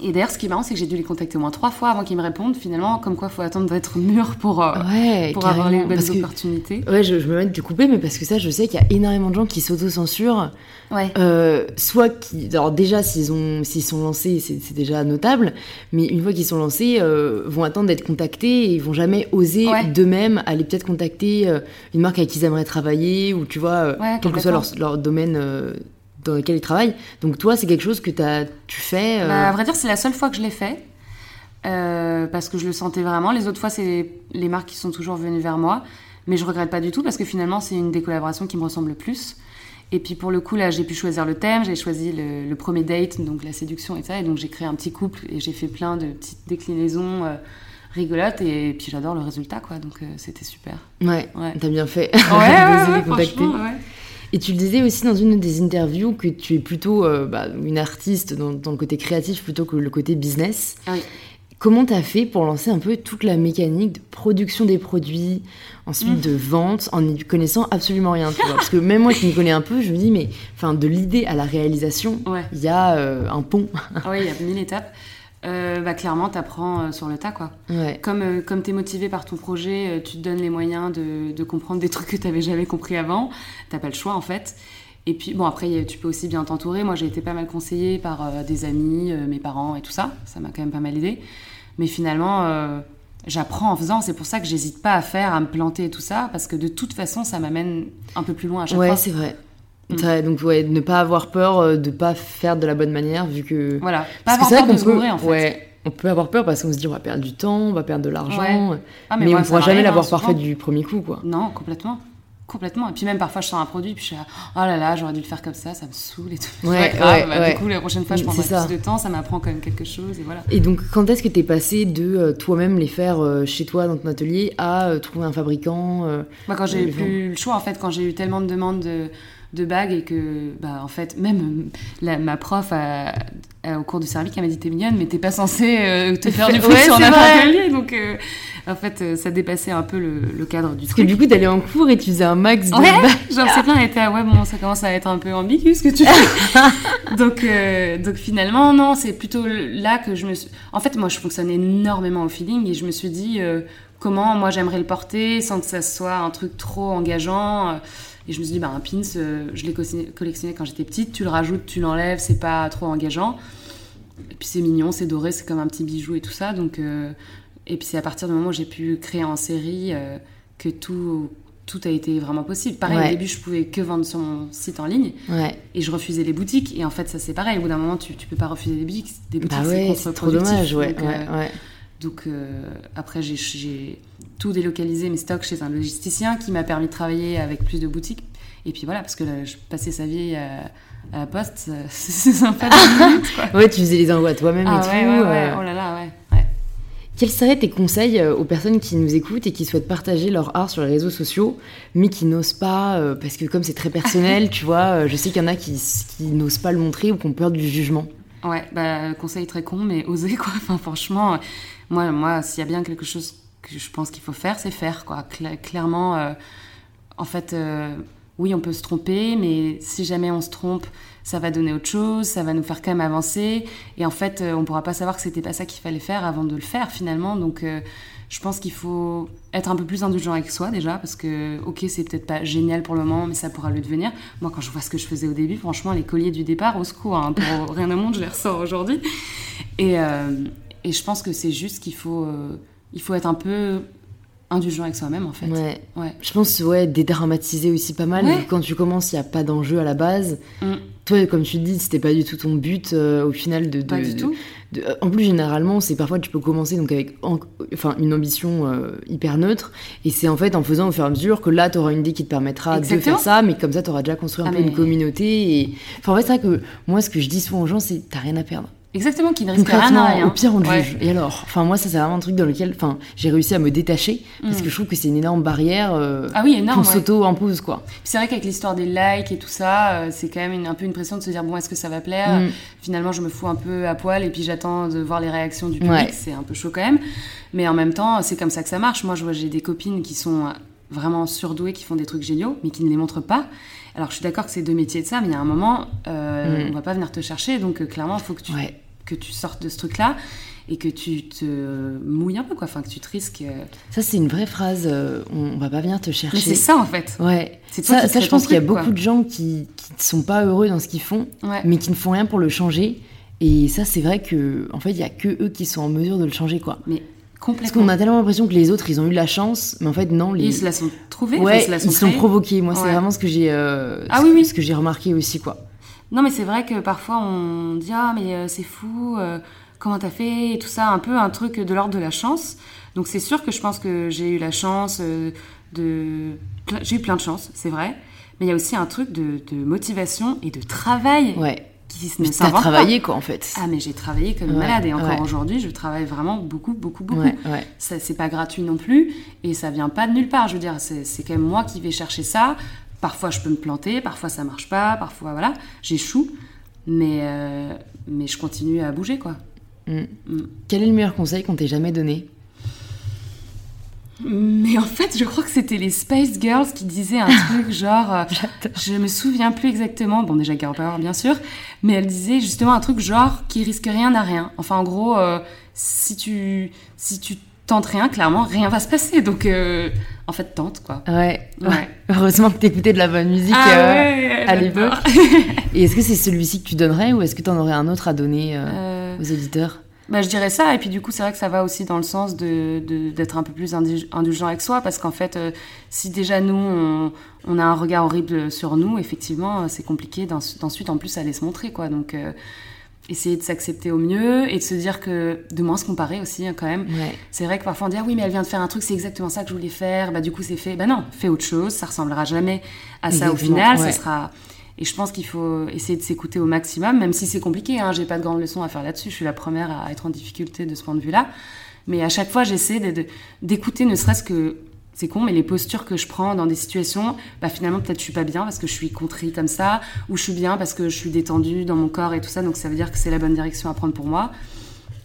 S2: et d'ailleurs, ce qui est marrant, c'est que j'ai dû les contacter au moins trois fois avant qu'ils me répondent. Finalement, comme quoi, il faut attendre d'être mûr pour, euh,
S1: Ouais,
S2: pour avoir les bonnes
S1: que-
S2: opportunités.
S1: Ouais, je, je me mets de te couper, mais parce que ça, je sais qu'il y a énormément de gens qui s'auto-censurent.
S2: Ouais.
S1: Euh, soit qui. Alors, déjà, s'ils ont, s'ils sont lancés, c'est déjà notable. Mais une fois qu'ils sont lancés, euh, vont attendre d'être contactés et ils vont jamais oser
S2: Ouais.
S1: d'eux-mêmes aller peut-être contacter euh, une marque avec qui ils aimeraient travailler ou tu vois, quel que soit leur, domaine dans lequel ils travaillent. Donc, toi, c'est quelque chose que as, tu fais. euh,
S2: Bah, à vrai dire, c'est la seule fois que je l'ai fait. euh, parce que je le sentais vraiment. Les autres fois, c'est les marques qui sont toujours venues vers moi. Mais je regrette pas du tout parce que finalement, c'est une des collaborations qui me ressemble le plus. Et puis pour le coup, là, j'ai pu choisir le thème, j'ai choisi le, le premier date, donc la séduction et ça. Et donc j'ai créé un petit couple et j'ai fait plein de petites déclinaisons euh, rigolotes. Et puis j'adore le résultat, quoi. Donc euh, c'était super.
S1: Ouais,
S2: Ouais.
S1: t'as bien fait.
S2: Ouais, ouais, ouais, ouais.
S1: Et tu le disais aussi dans une des interviews que tu es plutôt euh, bah, une artiste dans, dans le côté créatif plutôt que le côté business.
S2: Ah oui.
S1: Comment t'as fait pour lancer un peu toute la mécanique de production des produits, ensuite
S2: Mm.
S1: de vente, en n'y connaissant absolument rien, tu vois? Parce que même moi qui m'y connais un peu, je me dis, mais enfin, de l'idée à la réalisation,
S2: Ouais.
S1: il y a euh, un pont.
S2: Ah oui, il y a mille étapes. Euh, bah, clairement, t'apprends euh, sur le tas, quoi.
S1: Ouais.
S2: Comme, euh, comme tu es motivé par ton projet, tu te donnes les moyens de, de comprendre des trucs que tu n'avais jamais compris avant. T'as pas le choix en fait. Et puis, bon, après, tu peux aussi bien t'entourer. Moi, j'ai été pas mal conseillée par euh, des amis, mes parents et tout ça. Ça m'a quand même pas mal aidé. Mais finalement, j'apprends en faisant. C'est pour ça que j'hésite pas à faire, à me planter et tout ça. Parce que de toute façon, ça m'amène un peu plus loin à chaque
S1: Ouais,
S2: fois.
S1: c'est vrai.
S2: Mm.
S1: Donc, ouais, ne pas avoir peur euh, de pas faire de la bonne manière, vu que.
S2: Voilà.
S1: Parce
S2: Pas
S1: que
S2: avoir peur de
S1: peut,
S2: en fait.
S1: ouais, on peut avoir peur parce qu'on se dit on va perdre du temps, on va perdre de l'argent,
S2: Ah,
S1: mais,
S2: moi,
S1: on
S2: ça
S1: pourra jamais
S2: m'arrive,
S1: l'avoir
S2: hein,
S1: parfait du premier coup, quoi.
S2: Non, complètement. Complètement. Et puis même parfois, je sors un produit, puis je suis là, oh là là, j'aurais dû le faire comme ça, ça me saoule et tout.
S1: Ouais,
S2: pas grave,
S1: ouais,
S2: bah,
S1: ouais.
S2: Du coup, la prochaine fois, je prendrai plus de temps, ça m'apprend quand même quelque chose, et voilà.
S1: Et donc, quand est-ce que t'es passé de euh, toi-même les faire euh, chez toi dans ton atelier à euh, trouver un fabricant
S2: Moi, quand j'ai
S1: Ouais,
S2: eu le choix, en fait, quand j'ai eu tellement de demandes de, de bague et que, bah, en fait, même la, ma prof a, au cours de service, elle m'a dit T'es mignonne, mais t'es pas censée euh, te faire du foot sur n'importe quel Donc, euh, en fait, euh, ça dépassait un peu le, cadre du
S1: Parce que du coup, t'allais en cours et tu faisais un max de.
S2: Ouais, genre, c'est plein, était, ouais, bon, ça commence à être un peu ambigu ce que tu fais. donc, donc, finalement, non, c'est plutôt là que je me suis. En fait, moi, je fonctionne énormément au feeling et je me suis dit comment moi j'aimerais le porter sans que ça soit un truc trop engageant. Et je me suis dit, bah, un pins, euh, je l'ai collectionné quand j'étais petite, tu le rajoutes, tu l'enlèves, c'est pas trop engageant. Et puis c'est mignon, c'est doré, c'est comme un petit bijou et tout ça. Donc, euh, et puis c'est à partir du moment où j'ai pu créer en série euh, que tout, tout a été vraiment possible. Pareil, au début, je pouvais que vendre sur mon site en ligne. Et je refusais les boutiques. Et en fait, ça c'est pareil. Au bout d'un moment, tu, tu peux pas refuser des boutiques. Des boutiques,
S1: bah ouais, c'est trop dommage. Ouais,
S2: donc après, j'ai tout délocalisé mes stocks chez un logisticien qui m'a permis de travailler avec plus de boutiques. Et puis voilà, parce que là, je passais sa vie à, la poste, c'est sympa.
S1: quoi. Ouais, tu faisais les envois toi-même
S2: ah,
S1: et
S2: ouais,
S1: tout.
S2: Ouais, ouais, oh là là, ouais.
S1: Quels seraient tes conseils euh, aux personnes qui nous écoutent et qui souhaitent partager leur art sur les réseaux sociaux, mais qui n'osent pas, euh, parce que comme c'est très personnel, tu vois, euh, je sais qu'il y en a qui, qui n'osent pas le montrer ou qui ont peur du jugement.
S2: Ouais, bah, conseil très con, mais oser quoi. Enfin, franchement, moi, moi s'il y a bien quelque chose que je pense qu'il faut faire, c'est faire quoi. clairement, euh, en fait, euh, oui, on peut se tromper, mais si jamais on se trompe, ça va donner autre chose, ça va nous faire quand même avancer. Et en fait, euh, on pourra pas savoir que c'était pas ça qu'il fallait faire avant de le faire finalement. Donc, je pense qu'il faut être un peu plus indulgent avec soi déjà, parce que, ok, c'est peut-être pas génial pour le moment, mais ça pourra le devenir. Moi, quand je vois ce que je faisais au début, franchement, les colliers du départ, au secours, hein, pour rien au monde, je les ressors aujourd'hui. Et, et je pense que c'est juste qu'il faut, il faut être un peu indulgent avec soi-même en fait.
S1: Ouais. ouais. Je pense ouais dédramatiser aussi pas mal. Quand tu commences, il y a pas d'enjeu à la base. Mm. Toi, comme tu dis, c'était pas du tout ton but euh, au final de.
S2: pas du tout.
S1: en plus, généralement, c'est parfois tu peux commencer donc avec enfin une ambition euh, hyper neutre, et c'est en fait en faisant au fur et à mesure que là, tu auras une idée qui te permettra de faire ça, mais comme ça, tu auras déjà construit un ah, peu une communauté. Et enfin, en fait, c'est vrai que moi, ce que je dis souvent aux gens, c'est t'as rien à perdre.
S2: Exactement, qui ne risque rien à rien.
S1: Au pire, on te juge. Et alors Enfin, moi, ça, c'est vraiment un truc dans lequel enfin, j'ai réussi à me détacher parce mm. que je trouve que c'est une énorme barrière euh,
S2: ah oui, énorme,
S1: qu'on s'auto-impose, quoi.
S2: C'est vrai qu'avec l'histoire des likes et tout ça, euh, c'est quand même un peu une pression de se dire bon, est-ce que ça va plaire? Mm. Finalement, je me fous un peu à poil et puis j'attends de voir les réactions du public. C'est un peu chaud quand même. Mais en même temps, c'est comme ça que ça marche. Moi, je vois, j'ai des copines qui sont vraiment surdouées, qui font des trucs géniaux, mais qui ne les montrent pas. Alors, je suis d'accord que c'est deux métiers de ça, mais il y a un moment, euh, mm. on va pas venir te chercher. Donc, euh, clairement, il faut que tu que tu sortes de ce truc-là et que tu te mouilles un peu, quoi. Enfin, que tu te risques. Euh.
S1: Ça, c'est une vraie phrase. Euh, on va pas venir te chercher.
S2: Mais c'est ça, en fait.
S1: Ouais. C'est ça, ça je pense qu'il y a beaucoup de gens qui ne sont pas heureux dans ce qu'ils font, mais qui ne font rien pour le changer. Et ça, c'est vrai que, en fait, il y a que eux qui sont en mesure de le changer, quoi.
S2: Mais
S1: Complètement. Parce qu'on a tellement l'impression que les autres, ils ont eu la chance, mais en fait, non. Les...
S2: Ils se la sont trouvés,
S1: ouais,
S2: ils se la sont,
S1: ils sont provoqués. Moi, c'est vraiment ce que j'ai euh, ah, oui, oui. ce que j'ai remarqué aussi, quoi.
S2: Non, mais c'est vrai que parfois, on dit Ah, mais c'est fou comment t'as fait et tout ça, un peu un truc de l'ordre de la chance. Donc c'est sûr que je pense que j'ai eu la chance euh, de... J'ai eu plein de chance, c'est vrai. Mais il y a aussi un truc de, motivation et de travail.
S1: Ouais. Qui ne T'as travaillé quoi en fait.
S2: Ah mais j'ai travaillé comme malade et encore aujourd'hui je travaille vraiment beaucoup beaucoup beaucoup. Ça c'est pas gratuit non plus et ça vient pas de nulle part. Je veux dire c'est quand même moi qui vais chercher ça. Parfois je peux me planter, parfois ça marche pas, parfois voilà j'échoue, mais euh, mais je continue à bouger quoi.
S1: Mm. Quel est le meilleur conseil qu'on t'ait jamais donné?
S2: Mais en fait, je crois que c'était les Space Girls qui disaient un truc genre, euh, je me souviens plus exactement, bon déjà Girl Power bien sûr, mais elle disait justement un truc genre qui risque rien à rien. Enfin en gros, euh, si tu si tu tentes rien, clairement rien va se passer. Donc euh, en fait tente quoi.
S1: Ouais. ouais. Heureusement que t'écoutais de la bonne musique
S2: ah à
S1: l'époque. Et est-ce que c'est celui-ci que tu donnerais ou est-ce que tu en aurais un autre à donner aux éditeurs?
S2: bah, je dirais ça, et puis du coup, c'est vrai que ça va aussi dans le sens d'être de, d'être un peu plus indulgent avec soi, parce qu'en fait, euh, si déjà nous, on, on, a un regard horrible sur nous, effectivement, c'est compliqué d'ensuite en plus aller se montrer, quoi. Donc, euh, essayer de s'accepter au mieux et de se dire que de moins se comparer aussi, hein, quand même. C'est vrai que parfois on dit, ah oui, mais elle vient de faire un truc, c'est exactement ça que je voulais faire, bah du coup, c'est fait. Bah non, fais autre chose, ça ressemblera jamais à ça au final, ça sera et je pense qu'il faut essayer de s'écouter au maximum, même si c'est compliqué. Hein, j'ai pas de grandes leçons à faire là-dessus. Je suis la première à être en difficulté de ce point de vue-là. Mais à chaque fois, j'essaie d'écouter, ne serait-ce que c'est con, mais les postures que je prends dans des situations, bah finalement peut-être je suis pas bien parce que je suis contrée comme ça, ou je suis bien parce que je suis détendue dans mon corps et tout ça, donc ça veut dire que c'est la bonne direction à prendre pour moi.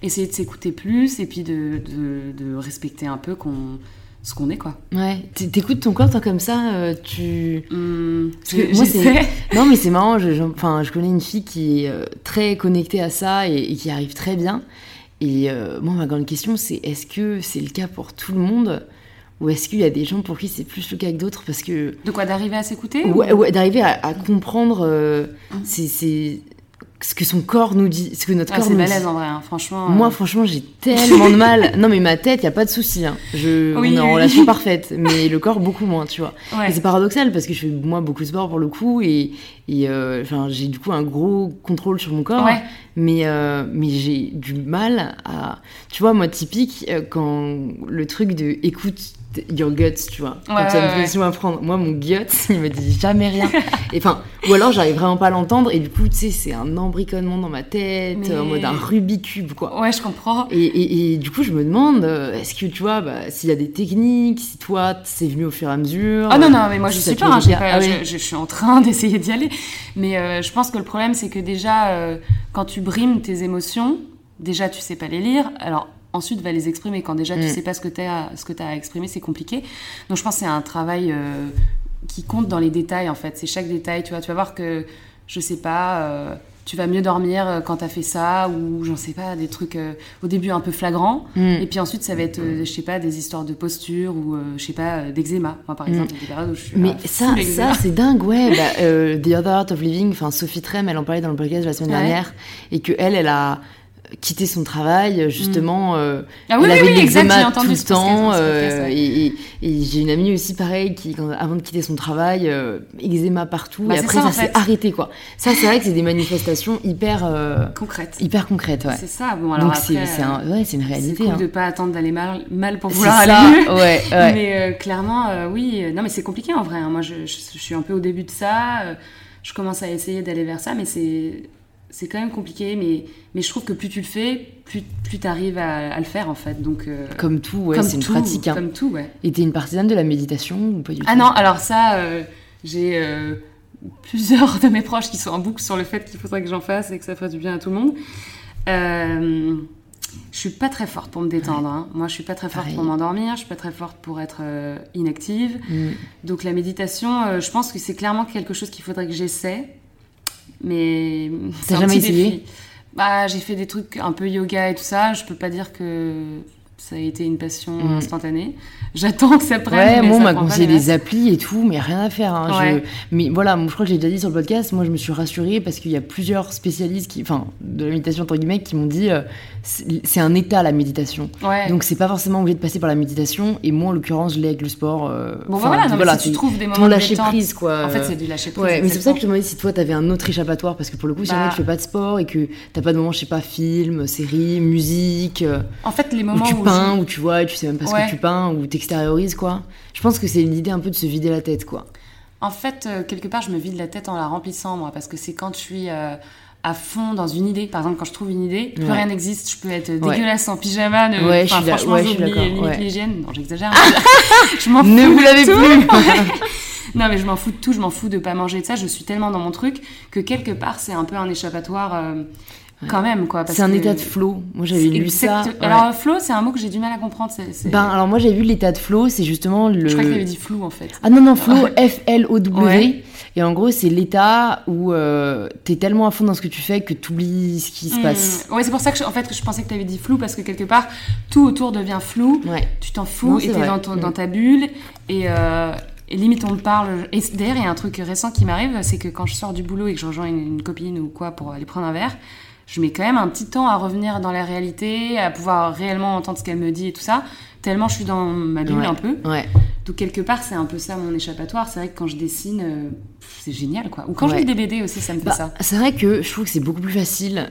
S2: Essayer de s'écouter plus et puis de, de, de respecter un peu qu'on ce qu'on est quoi.
S1: Ouais, t'écoutes ton corps toi comme ça, euh, tu.
S2: Hum,
S1: Parce que moi, c'est- non mais c'est marrant. Je, je- enfin, je connais une fille qui est euh, très connectée à ça et, et qui arrive très bien. Et euh, moi, ma grande question, c'est est-ce que c'est le cas pour tout le monde? Ou est-ce qu'il y a des gens pour qui c'est plus le cas que d'autres Parce que
S2: De quoi d'arriver à s'écouter
S1: ouais, ouais, d'arriver à, à comprendre euh,
S2: Hum.
S1: c'est ce que son corps nous dit, ce que notre
S2: Ah,
S1: corps dit.
S2: en vrai, hein, franchement.
S1: Moi,
S2: euh,
S1: franchement, j'ai tellement de mal. Non, mais ma tête, y a pas de souci. Hein. Je,
S2: Oui,
S1: on est en
S2: oui,
S1: relation
S2: oui.
S1: parfaite, mais le corps beaucoup moins, tu vois.
S2: ouais.
S1: C'est paradoxal parce que je fais moi beaucoup de sport pour le coup et, et euh, j'ai du coup un gros contrôle sur mon corps.
S2: Ouais.
S1: Mais, euh, mais j'ai du mal à. Tu vois, moi, typique, quand le truc de écoute your guts, tu vois. Quand
S2: Ouais,
S1: tu as une question à prendre. Moi, mon guts, il me dit jamais rien. Enfin, ou alors j'arrive vraiment pas à l'entendre et du coup, tu sais, c'est un embriconnement dans ma tête,
S2: Mais-
S1: en mode un Rubik's Cube, quoi.
S2: Ouais, je comprends.
S1: Et, et- et du coup, je me demande, euh, est-ce que tu vois, bah, s'il y a des techniques, si toi, c'est venu au fur et à mesure.
S2: Ah non, non, mais moi je sais pas, hein, pas-
S1: Ah ouais.
S2: je, je suis en train d'essayer d'y aller. Mais euh, je pense que le problème, c'est que déjà, euh, quand tu brimes tes émotions, déjà tu sais pas les lire. Alors ensuite, va les exprimer. Quand déjà tu
S1: Mm.
S2: sais pas ce que tu as, ce que as à exprimer, c'est compliqué. Donc je pense que c'est un travail euh, qui compte dans les détails en fait. C'est chaque détail, tu vois. Tu vas voir que, je sais pas. euh, tu vas mieux dormir euh, quand t'as fait ça, ou j'en sais pas, des trucs euh, au début un peu flagrants,
S1: Mm.
S2: et puis ensuite ça va être, je sais pas, des histoires de posture, ou je sais pas, d'eczéma. Moi par
S1: Mm.
S2: exemple, il y a des périodes où je suis
S1: Mais ça, ça c'est dingue, ouais. Bah, The Other Art of Living, enfin Sophie Trem, elle en parlait dans le podcast de la semaine
S2: Ouais.
S1: dernière, et que elle, elle a quitté son travail justement. euh,
S2: Ah oui,
S1: elle avait
S2: oui, exact, entendu
S1: tout le temps,
S2: ce
S1: euh, et, et- et j'ai une amie aussi pareil qui, quand- avant de quitter son travail, euh, eczéma partout,
S2: Bah,
S1: et
S2: c'est
S1: après
S2: ça,
S1: ça, s'est
S2: fait.
S1: arrêté quoi. Ça, c'est vrai que c'est des manifestations hyper, euh,
S2: concrète.
S1: hyper concrètes, ouais.
S2: C'est ça. Bon, alors
S1: Donc
S2: après,
S1: c'est c'est un-
S2: euh,
S1: ouais, c'est une
S2: c'est
S1: réalité.
S2: cool
S1: hein.
S2: de pas attendre d'aller mal, mal pour
S1: C'est
S2: vouloir
S1: ça,
S2: aller mieux.
S1: ouais, ouais.
S2: Mais euh, clairement, euh, oui. euh, Non, mais c'est compliqué en vrai. hein. Moi, je, je- je suis un peu au début de ça. euh, je commence à essayer d'aller vers ça, mais c'est c'est quand même compliqué. Mais, mais je trouve que plus tu le fais, plus, plus tu arrives à, à le faire en fait. Donc, euh,
S1: Comme tout, ouais, c'est une pratique. Hein.
S2: Comme tout, ouais.
S1: Et t'es une partisane de la méditation ou pas du tout?
S2: Ah non, alors ça, euh, j'ai euh, plusieurs de mes proches qui sont en boucle sur le fait qu'il faudrait que j'en fasse et que ça ferait du bien à tout le monde. Euh, je suis pas très forte pour me détendre. hein. Moi, je suis pas très forte
S1: Pareil.
S2: pour m'endormir. Je suis pas très forte pour être euh, inactive.
S1: Mm.
S2: Donc la méditation, euh, je pense que c'est clairement quelque chose qu'il faudrait que j'essaie. Mais c'est un
S1: jamais
S2: petit
S1: essayé
S2: défi. Bah, j'ai fait des trucs un peu yoga et tout ça. Je peux pas dire que ça a été une passion
S1: Mm.
S2: instantanée. J'attends que ça prenne.
S1: Ouais, moi, on m'a conseillé
S2: des
S1: applis et tout, mais rien à faire. hein.
S2: Ouais.
S1: Je- Mais voilà, moi, je crois que j'ai déjà dit sur le podcast, moi je me suis rassurée parce qu'il y a plusieurs spécialistes, qui... enfin, de la méditation entre guillemets, qui m'ont dit euh, c'est un état la méditation.
S2: Ouais.
S1: Donc c'est pas forcément obligé de passer par la méditation, et moi en l'occurrence, je l'ai avec le sport. euh,
S2: Bon,
S1: enfin,
S2: bah voilà, non, mais si tu trouves des
S1: ton
S2: moments de
S1: lâcher prise quoi.
S2: En fait, c'est du lâcher prise.
S1: Ouais, mais c'est pour ça que je te
S2: exactement.
S1: demandais si toi t'avais un autre échappatoire parce que pour le coup, si jamais
S2: Bah.
S1: tu fais pas de sport et que t'as pas de moment, je sais pas, film, série, musique, euh,
S2: En fait, les moments où,
S1: peins,
S2: je-
S1: où tu vois, et tu sais même pas ce que tu peins, où t'extériorises quoi. Je pense que c'est l'idée un peu de se vider la tête quoi.
S2: En fait, euh, quelque part, je me vide la tête en la remplissant, moi, parce que c'est quand je suis euh, à fond dans une idée. Par exemple, quand je trouve une idée, plus
S1: Ouais.
S2: rien n'existe. Je peux être
S1: Ouais.
S2: dégueulasse en pyjama. Ne...
S1: Ouais, je
S2: enfin,
S1: d'ac-
S2: franchement,
S1: ouais, je
S2: j'oublie l'hygiène. Non, j'exagère. je m'en fous.
S1: Ne vous
S2: de
S1: l'avez plus
S2: Non, mais je m'en fous de tout. Je m'en fous de pas manger de ça. Je suis tellement dans mon truc que quelque part, c'est un peu un échappatoire euh, quand même, quoi.
S1: C'est un
S2: que-
S1: état de flow. Moi j'avais lu ça. ouais.
S2: Alors, flow, c'est un mot que j'ai du mal à comprendre.
S1: Ben alors moi j'ai vu l'état de flow, c'est justement le.
S2: Je crois que t'avais dit flou, en fait.
S1: Ah non non flow F L O W.
S2: Ouais.
S1: Et en gros c'est l'état où euh, t'es tellement à fond dans ce que tu fais que t'oublies ce qui se
S2: Hmm.
S1: passe.
S2: Ouais, c'est pour ça que je, en fait que je pensais que tu avais dit flou parce que quelque part tout autour devient flou.
S1: Ouais.
S2: Tu t'en fous
S1: Non,
S2: et t'es
S1: vrai.
S2: dans, ton-
S1: Mm.
S2: dans ta bulle et, euh, et limite on parle. Et d'ailleurs il y a un truc récent qui m'arrive, c'est que quand je sors du boulot et que je rejoins une, une copine ou quoi pour aller prendre un verre, je mets quand même un petit temps à revenir dans la réalité, à pouvoir réellement entendre ce qu'elle me dit et tout ça. Tellement je suis dans ma bulle
S1: Ouais.
S2: un peu.
S1: Ouais.
S2: Donc quelque part c'est un peu ça mon échappatoire. C'est vrai que quand je dessine, euh, c'est génial quoi. Ou quand je lis des BD aussi ça me fait
S1: Bah,
S2: ça.
S1: c'est vrai que je trouve que c'est beaucoup plus facile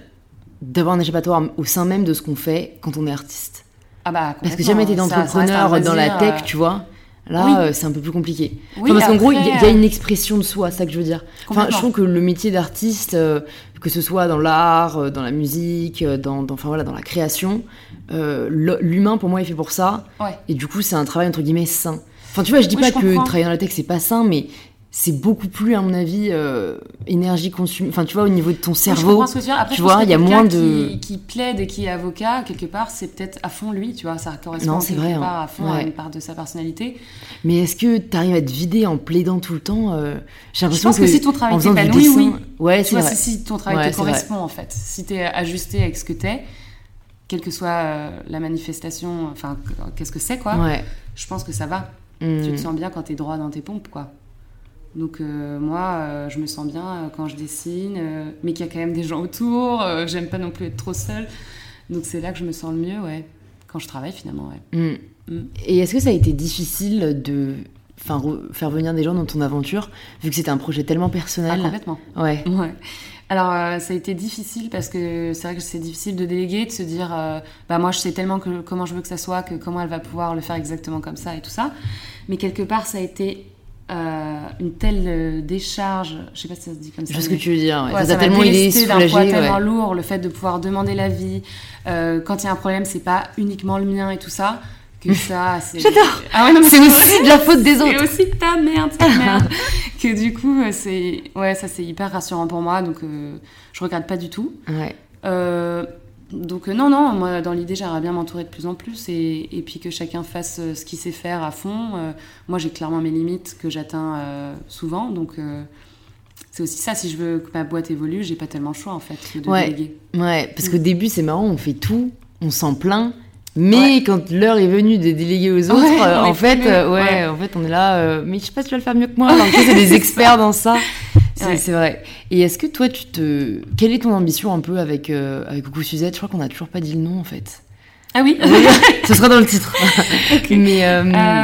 S1: d'avoir un échappatoire au sein même de ce qu'on fait quand on est artiste.
S2: Ah bah
S1: Parce que jamais t'es d'entrepreneur dans la tech,
S2: euh,
S1: tu vois. Là,
S2: Oui.
S1: euh, c'est un peu plus compliqué.
S2: Oui,
S1: Enfin, parce qu'en gros, il y, a- y
S2: euh,
S1: une expression de soi, c'est ça que je veux dire. Enfin, je trouve que le métier d'artiste, euh, que ce soit dans l'art, dans la musique, dans, dans- enfin, voilà, dans la création, euh, l'humain, pour moi, est fait pour ça.
S2: Ouais.
S1: Et du coup, c'est un travail, entre guillemets, sain. Enfin, tu vois, je dis
S2: Oui,
S1: pas
S2: je
S1: que
S2: comprends.
S1: travailler dans la tech c'est pas sain, mais c'est beaucoup plus, à mon avis, euh, énergie consumée. Enfin, tu vois, au niveau de ton
S2: Oui, je
S1: cerveau.
S2: comprends ce que tu. Après,
S1: tu
S2: je
S1: vois,
S2: que
S1: il y a moins de-
S2: Qui, qui plaide et qui est avocat, quelque part, c'est peut-être à fond lui, tu vois. Ça correspond
S1: Non,
S2: quelque
S1: vrai, hein.
S2: part à fond à
S1: Ouais.
S2: une part de sa personnalité.
S1: Mais est-ce que t'arrives à te vider en plaidant tout le temps euh, J'ai
S2: Je
S1: l'impression
S2: pense que, si ton travail t'épanouit,
S1: dessin-
S2: oui.
S1: Ouais,
S2: Tu
S1: c'est
S2: vois,
S1: vrai.
S2: si, ton travail
S1: Ouais,
S2: te
S1: vrai.
S2: correspond, en fait. Si t'es ajusté avec ce que t'es, quelle que soit euh, la manifestation, enfin, qu'est-ce que c'est, quoi,
S1: Ouais.
S2: je pense que ça va.
S1: Hmm.
S2: Tu te sens bien quand t'es droit dans tes pompes, quoi. Donc euh, moi, euh, je me sens bien euh, quand je dessine, mais qu'il y a quand même des gens autour. J'aime pas non plus être trop seule. Donc c'est là que je me sens le mieux, ouais. Quand je travaille, finalement, ouais.
S1: Hmm.
S2: Mm.
S1: Et est-ce que ça a été difficile de enfin, faire venir des gens dans ton aventure, vu que c'était un projet tellement
S2: Ah,
S1: personnel
S2: complètement.
S1: Ouais.
S2: Ouais. Alors, euh, ça a été difficile parce que c'est vrai que c'est difficile de déléguer, de se dire, euh, bah moi je sais tellement que, comment je veux que ça soit, que comment elle va pouvoir le faire exactement comme ça et tout ça. Mais quelque part, ça a été euh, une telle euh, décharge, je sais pas si ça se dit comme ça.
S1: Je vois ce que tu veux dire. Ouais.
S2: Ouais,
S1: ça tellement
S2: d'un poids tellement lourd, le fait de pouvoir demander l'avis. Euh, quand il y a un problème, c'est pas uniquement le mien et tout ça. Que ça, c'est.
S1: J'adore.
S2: Ah ouais,
S1: C'est aussi de la faute des
S2: C'est
S1: autres.
S2: aussi ta merde, ta merde. que du coup, c'est. Ouais, ça c'est hyper rassurant pour moi, donc euh, je regrette pas du tout.
S1: Ouais.
S2: Donc euh, non, non, moi dans l'idée j'aimerais bien m'entourer de plus en plus et, et puis que chacun fasse euh, ce qu'il sait faire à fond. Euh, moi j'ai clairement mes limites que j'atteins souvent, donc c'est aussi ça, si je veux que ma boîte évolue, j'ai pas tellement le choix en fait de
S1: Ouais.
S2: déléguer.
S1: Ouais, parce
S2: Mm.
S1: qu'au début, c'est marrant, on fait tout, on s'en plaint. Mais quand l'heure est venue de déléguer aux autres,
S2: Ouais,
S1: euh, en fait, euh, ouais,
S2: Ouais.
S1: en fait, on est là. euh, mais je sais pas si tu vas le faire mieux que moi. Alors que c'est des experts dans ça. C'est
S2: Ouais.
S1: vrai. Et est-ce que toi, tu te, quelle est ton ambition un peu avec euh, avec Coucou Suzette? Je crois qu'on a toujours pas dit le nom en fait.
S2: Ah oui
S1: Ce sera dans le titre. Mais euh,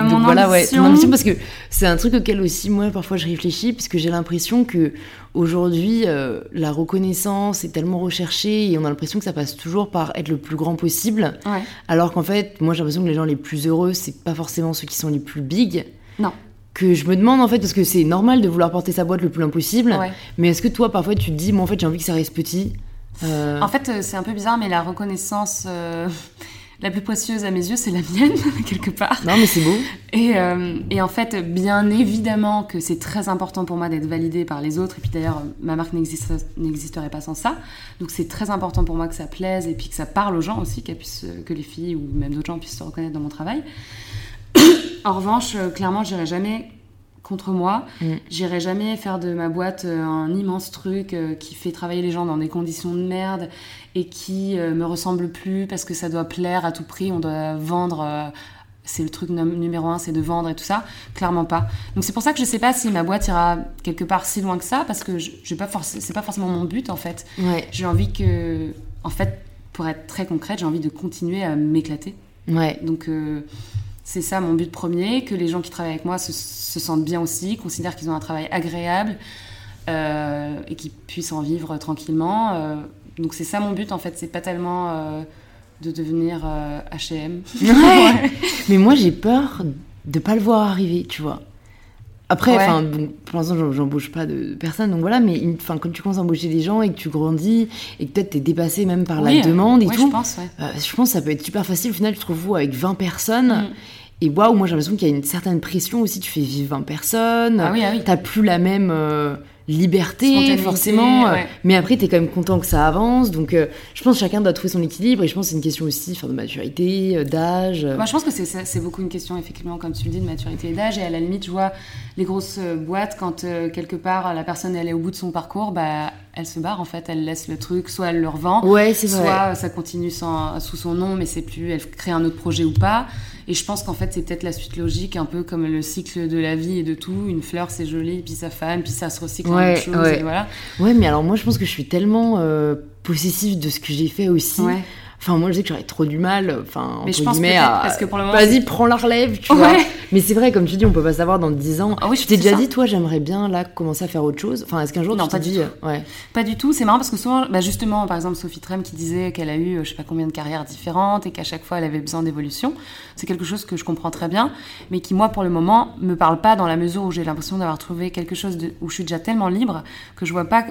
S1: donc
S2: mon
S1: voilà, ouais, ton
S2: ambition-
S1: ambition parce que c'est un truc auquel aussi moi parfois je réfléchis parce que j'ai l'impression que aujourd'hui euh, la reconnaissance est tellement recherchée et on a l'impression que ça passe toujours par être le plus grand possible,
S2: Ouais.
S1: alors qu'en fait moi j'ai l'impression que les gens les plus heureux c'est pas forcément ceux qui sont les plus big.
S2: Non.
S1: Que je me demande en fait parce que c'est normal de vouloir porter sa boîte le plus loin possible,
S2: Ouais.
S1: mais est-ce que toi parfois tu te dis moi en fait j'ai envie que ça reste petit Euh,
S2: En fait, euh, c'est un peu bizarre, mais la reconnaissance euh, la plus précieuse à mes yeux, c'est la mienne, quelque part.
S1: Non mais c'est beau.
S2: Et, euh, et en fait, bien évidemment que c'est très important pour moi d'être validée par les autres. Et puis d'ailleurs, ma marque n'existe- n'existerait pas sans ça. Donc c'est très important pour moi que ça plaise et puis que ça parle aux gens aussi, qu'elles puissent, que les filles ou même d'autres gens puissent se reconnaître dans mon travail. En revanche, euh, clairement, j'irai jamais contre moi.
S1: Mm.
S2: J'irai jamais faire de ma boîte euh, un immense truc euh, qui fait travailler les gens dans des conditions de merde et qui euh, me ressemble plus parce que ça doit plaire à tout prix. On doit vendre. c'est le truc num- numéro un, c'est de vendre et tout ça. Clairement pas. Donc c'est pour ça que je sais pas si ma boîte ira quelque part si loin que ça parce que je, je pas c'est pas forcément mon but en fait.
S1: Ouais,
S2: J'ai envie que, en fait, pour être très concrète, j'ai envie de continuer à m'éclater.
S1: ouais.
S2: Donc c'est ça mon but premier, que les gens qui travaillent avec moi se, se sentent bien aussi, considèrent qu'ils ont un travail agréable euh, et qu'ils puissent en vivre tranquillement. Euh, donc c'est ça mon but en fait, c'est pas tellement euh, de devenir H&M.
S1: Ouais. Mais moi, j'ai peur de pas le voir arriver, tu vois. Après,
S2: Ouais.
S1: enfin, bon, pour l'instant, j'em- j'embauche pas de personne, donc voilà. Mais enfin, quand tu commences à embaucher des gens et que tu grandis et que peut-être t'es dépassé même par
S2: Oui,
S1: la demande et
S2: ouais,
S1: tout,
S2: je pense, ouais.
S1: euh, je pense que ça peut être super facile. Au final, tu te retrouves avec 20 personnes.
S2: Mm.
S1: Et waouh, moi j'ai l'impression qu'il y a une certaine pression aussi. Tu fais vivre 20 personnes.
S2: Ah oui, ah oui.
S1: T'as plus la même euh, liberté, forcément. euh,
S2: ouais.
S1: Mais après, t'es quand même content que ça avance. Donc, euh, je pense que chacun doit trouver son équilibre. Et je pense que c'est une question aussi enfin, de maturité, euh, d'âge.
S2: Moi, je pense que c'est- beaucoup une question, effectivement, comme tu le dis, de maturité et d'âge. Et à la limite, je vois les grosses boîtes, quand euh, quelque part la personne elle est au bout de son parcours, bah, elle se barre en fait, elle laisse le truc, soit elle le revend,
S1: Ouais, c'est vrai.
S2: soit euh, ça continue sans- sous son nom, mais c'est plus, elle crée un autre projet ou pas. Et je pense qu'en fait, c'est peut-être la suite logique, un peu comme le cycle de la vie et de tout. Une fleur, c'est joli, puis ça fane, puis ça se recycle en
S1: Ouais,
S2: autre chose,
S1: ouais.
S2: et voilà.
S1: Ouais, mais alors moi, je pense que je suis tellement euh, possessive de ce que j'ai fait aussi. Enfin, moi, je sais que j'aurais trop du mal, enfin,
S2: Mais je pense
S1: à...
S2: parce que pour le moment,
S1: Vas-y, prends la relève, tu
S2: Ouais.
S1: vois. Mais c'est vrai, comme tu dis, on peut pas savoir dans 10 ans.
S2: Ah oui,
S1: t'es
S2: c'est
S1: déjà
S2: ça.
S1: dit, toi, j'aimerais bien, là, commencer à faire autre chose Enfin, est-ce qu'un jour,
S2: Non,
S1: tu
S2: pas du
S1: dit...
S2: tout.
S1: euh, Ouais.
S2: Pas du tout, c'est marrant parce que souvent, bah justement, par exemple, Sophie Trem qui disait qu'elle a eu euh, je sais pas combien de carrières différentes et qu'à chaque fois elle avait besoin d'évolution, c'est quelque chose que je comprends très bien, mais qui moi pour le moment me parle pas dans la mesure où j'ai l'impression d'avoir trouvé quelque chose de, où je suis déjà tellement libre que je vois pas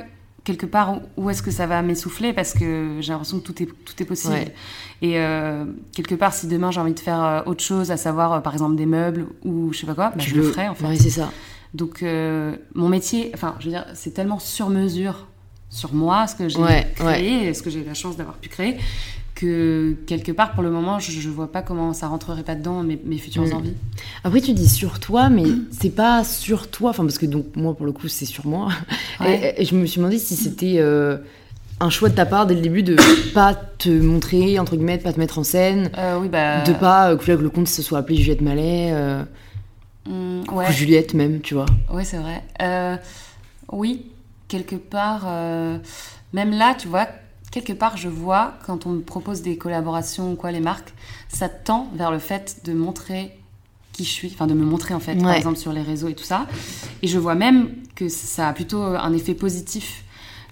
S2: quelque part où est-ce que ça va m'essouffler parce que j'ai l'impression que tout est, tout est possible. Et euh, quelque part, si demain j'ai envie de faire euh, autre chose, à savoir euh, par exemple des meubles ou je sais pas quoi, bah, je le ferai en fait.
S1: Oui, c'est ça.
S2: Donc mon métier, enfin, je veux dire, c'est tellement sur mesure sur moi, ce que j'ai créé, ce que j'ai la chance d'avoir pu créer, que quelque part, pour le moment, je, vois pas comment ça rentrerait pas dedans mes, mes futures mm. envies.
S1: Après, tu dis sur toi, mais c'est pas sur toi, enfin, parce que donc, moi, pour le coup, c'est sur moi. Et, je me suis demandé si c'était euh, un choix de ta part dès le début de pas te montrer, entre guillemets, de pas te mettre en scène,
S2: euh, oui, bah...
S1: de pas euh, que le compte se soit appelé Juliette Mallet, mm, ou Juliette même, tu vois.
S2: Oui, c'est vrai. oui, quelque part, même là, tu vois, quelque part, je vois, quand on me propose des collaborations ou quoi, les marques, ça tend vers le fait de montrer qui je suis, enfin de me montrer en fait, par exemple sur les réseaux et tout ça. Et je vois même que ça a plutôt un effet positif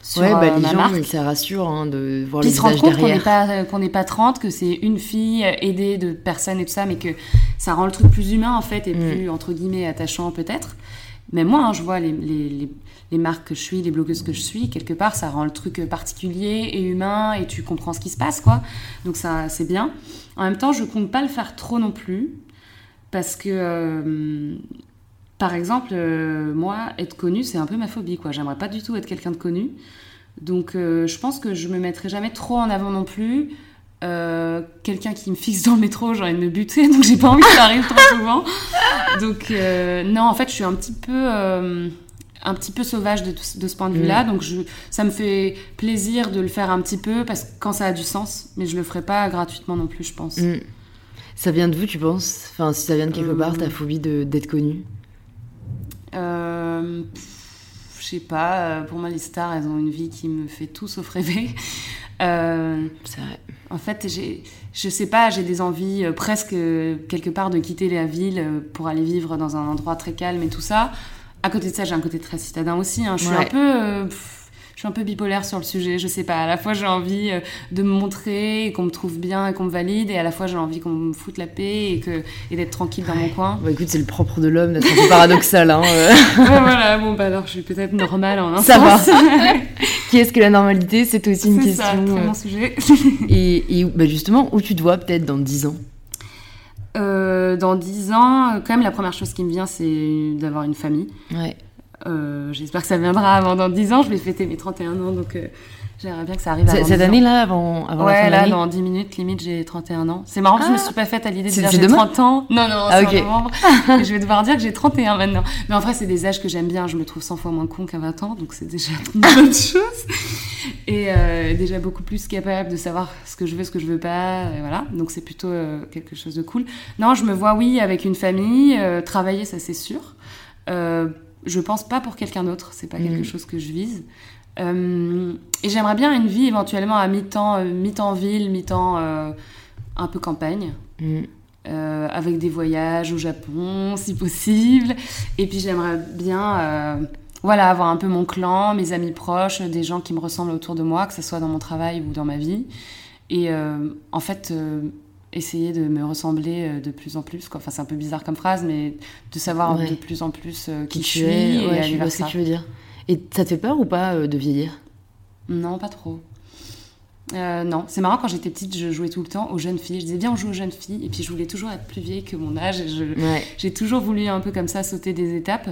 S2: sur ouais, bah, euh, les gens, marque.
S1: ça rassure hein, de voir les
S2: se
S1: rendent compte qu'on
S2: n'est pas pas 30, que c'est une fille aidée de personnes et tout ça, mais que ça rend le truc plus humain en fait et mm. plus entre guillemets attachant peut-être. Mais moi, hein, je vois les, les, les, marques que je suis, les blogueuses que je suis, quelque part, ça rend le truc particulier et humain et tu comprends ce qui se passe, quoi. Donc ça, c'est bien. En même temps, je compte pas le faire trop non plus parce que, euh, par exemple, euh, moi, être connue, c'est un peu ma phobie, quoi. J'aimerais pas du tout être quelqu'un de connu. Donc, euh, je pense que je me mettrai jamais trop en avant non plus. Euh, quelqu'un qui me fixe dans le métro, j'ai envie de me buter, donc j'ai pas envie que ça arrive trop souvent. Donc euh, non, en fait, je suis un petit peu, euh, un petit peu sauvage de, de ce point de vue-là, mm. donc je, ça me fait plaisir de le faire un petit peu parce que quand ça a du sens, mais je le ferai pas gratuitement non plus, je pense. Mm.
S1: Ça vient de vous, tu penses? Enfin, si ça vient de quelque part, ta phobie d'être connue?
S2: Je sais pas. Pour moi, les stars, elles ont une vie qui me fait tout sauf rêver.
S1: Euh, c'est vrai.
S2: En fait, j'ai, je sais pas, j'ai des envies euh, presque euh, quelque part de quitter la ville pour aller vivre dans un endroit très calme et tout ça. À côté de ça, j'ai un côté très citadin aussi. Hein. Je suis un peu je suis un peu bipolaire sur le sujet. Je sais pas. À la fois, j'ai envie euh, de me montrer, qu'on me trouve bien et qu'on me valide, et à la fois, j'ai envie qu'on me foute la paix et, que, et d'être tranquille dans mon coin.
S1: Bah écoute, c'est le propre de l'homme d'être un peu paradoxal. Hein,
S2: euh. voilà, bon, bah alors, je suis peut-être normale en un
S1: Ça va. Qui est-ce que la normalité? C'est aussi une question.
S2: C'est ça, mon sujet.
S1: et, et bah justement, où tu te vois peut-être dans 10 ans?
S2: Euh, dans 10 ans, quand même, la première chose qui me vient, c'est d'avoir une famille.
S1: Ouais.
S2: Euh, j'espère que ça viendra avant dans 10 ans. Je vais fêter mes 31 ans, donc euh, j'aimerais bien que ça arrive avant
S1: Cette année-là, avant, avant
S2: ouais,
S1: la fin
S2: là, dans 10 minutes, limite, j'ai 31 ans. C'est marrant que je me ah. suis pas faite à l'idée de dire j'ai 30 ans. Non, non, ah, c'est novembre. je vais devoir dire que j'ai 31 maintenant. Mais en vrai, c'est des âges que j'aime bien. Je me trouve 100 fois moins con qu'à 20 ans, donc c'est déjà une bonne chose. Et euh, déjà beaucoup plus capable de savoir ce que je veux, ce que je veux pas. Et voilà. Donc c'est plutôt euh, quelque chose de cool. Non, je me vois, oui, avec une famille, euh, travailler, ça c'est sûr. Euh, je pense pas pour quelqu'un d'autre, c'est pas quelque mm. chose que je vise. Euh, et j'aimerais bien une vie éventuellement à mi-temps, euh, mi-temps ville, mi-temps euh, un peu campagne, mm. avec des voyages au Japon si possible. Et puis j'aimerais bien, voilà, avoir un peu mon clan, mes amis proches, des gens qui me ressemblent autour de moi, que ce soit dans mon travail ou dans ma vie. Et en fait essayer de me ressembler euh, de plus en plus. Quoi. Enfin, c'est un peu bizarre comme phrase, mais de savoir de plus en plus euh, qui, qui, je suis. et
S1: je vois ce que tu veux dire. Et ça te fait peur ou pas euh, de vieillir?
S2: Non, pas trop. non, c'est marrant, quand j'étais petite, je jouais tout le temps aux jeunes filles. Je disais, bien, on joue aux jeunes filles. Et puis, je voulais toujours être plus vieille que mon âge. J'ai toujours voulu un peu comme ça sauter des étapes.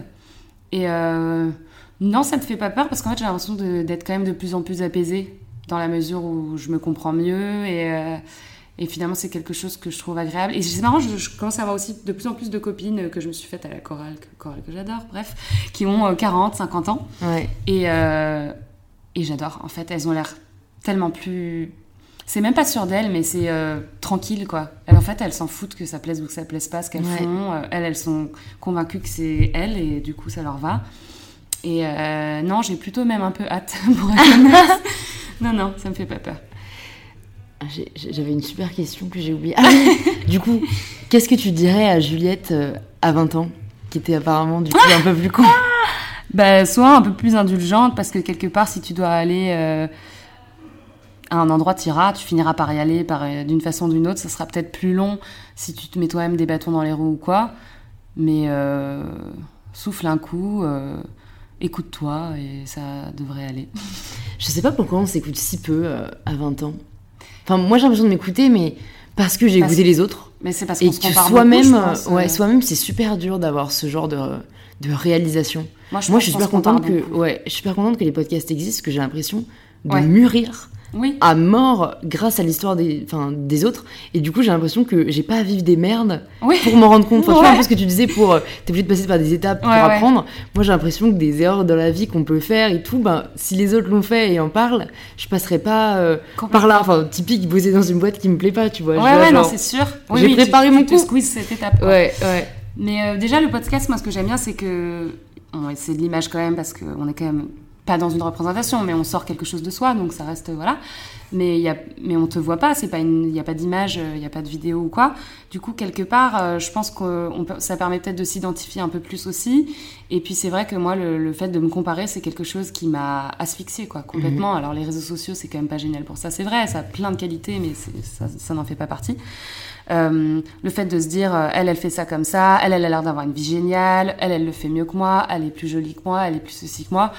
S2: Et non, ça me fait pas peur parce qu'en fait, j'ai l'impression d'être quand même de plus en plus apaisée dans la mesure où je me comprends mieux et et finalement, c'est quelque chose que je trouve agréable. Et c'est marrant, je, commence à avoir aussi de plus en plus de copines que je me suis faites à la chorale, chorale que j'adore, bref, qui ont 40, euh, 50 ans.
S1: Ouais.
S2: Et, euh, et j'adore. En fait, elles ont l'air tellement plus. C'est même pas sûr d'elles, mais c'est euh, tranquille, quoi. en fait, elles s'en foutent que ça plaise ou que ça plaise pas ce qu'elles font. elles, elles sont convaincues que c'est elles et du coup, ça leur va. Et non, j'ai plutôt même un peu hâte pour être non, non, ça me fait pas peur.
S1: Ah, j'avais une super question que j'ai oubliée. Ah, du coup, qu'est-ce que tu dirais à Juliette euh, à 20 ans, qui était apparemment du coup un peu plus con
S2: bah, Soit un peu plus indulgente, parce que quelque part, si tu dois aller euh, à un endroit, tu iras, tu finiras par y aller euh, d'une façon ou d'une autre. Ça sera peut-être plus long si tu te mets toi-même des bâtons dans les roues ou quoi. Mais souffle un coup, écoute-toi et ça devrait aller.
S1: Je sais pas pourquoi on s'écoute si peu à 20 ans. Enfin, moi j'ai l'impression de m'écouter, mais parce que j'ai écouté les autres.
S2: Mais c'est parce qu'on se compare
S1: soi-même, euh, ouais,
S2: euh.
S1: soi-même, c'est super dur d'avoir ce genre de, de réalisation.
S2: Moi, je,
S1: Moi,
S2: pense
S1: je suis super contente que,
S2: beaucoup.
S1: ouais, je suis super contente que les podcasts existent, parce que j'ai l'impression de
S2: Ouais.
S1: mûrir
S2: Oui.
S1: à mort grâce à l'histoire des, enfin, des autres. Et du coup, j'ai l'impression que j'ai pas à vivre des merdes
S2: Oui.
S1: pour m'en rendre compte. Enfin, tu vois un
S2: Ouais.
S1: peu ce que tu disais pour, euh, t'es obligé de passer par des étapes pour
S2: Ouais,
S1: apprendre. Moi, j'ai l'impression que des erreurs dans la vie qu'on peut faire et tout, ben, si les autres l'ont fait et en parlent, je passerai pas euh, par là. Enfin, typique, bosser dans une boîte qui me plaît pas, tu vois.
S2: Ouais,
S1: vois,
S2: ouais, non, c'est sûr.
S1: j'ai préparé
S2: tu,
S1: mon
S2: tu
S1: coup.
S2: squeezes cette étape. quoi.
S1: Ouais, ouais.
S2: Mais euh, déjà, le podcast, moi, ce que j'aime bien, c'est que. c'est de l'image quand même, parce qu'on est quand même pas dans une représentation, mais on sort quelque chose de soi, donc ça reste. Voilà. Mais, il y a, mais on te voit pas, c'est pas une- il n'y a pas d'image, euh, il n'y a pas de vidéo ou quoi. Du coup, quelque part, euh, je pense que ça permet peut-être de s'identifier un peu plus aussi. Et puis, c'est vrai que moi, le, le fait de me comparer, c'est quelque chose qui m'a asphyxiée, quoi, complètement. Alors, les réseaux sociaux, c'est quand même pas génial pour ça, c'est vrai, ça a plein de qualités, mais ça, ça n'en fait pas partie. Euh, le fait de se dire, euh, elle, elle fait ça comme ça, elle, elle a l'air d'avoir une vie géniale, elle, elle le fait mieux que moi, elle est plus jolie que moi, elle est plus ceci que moi.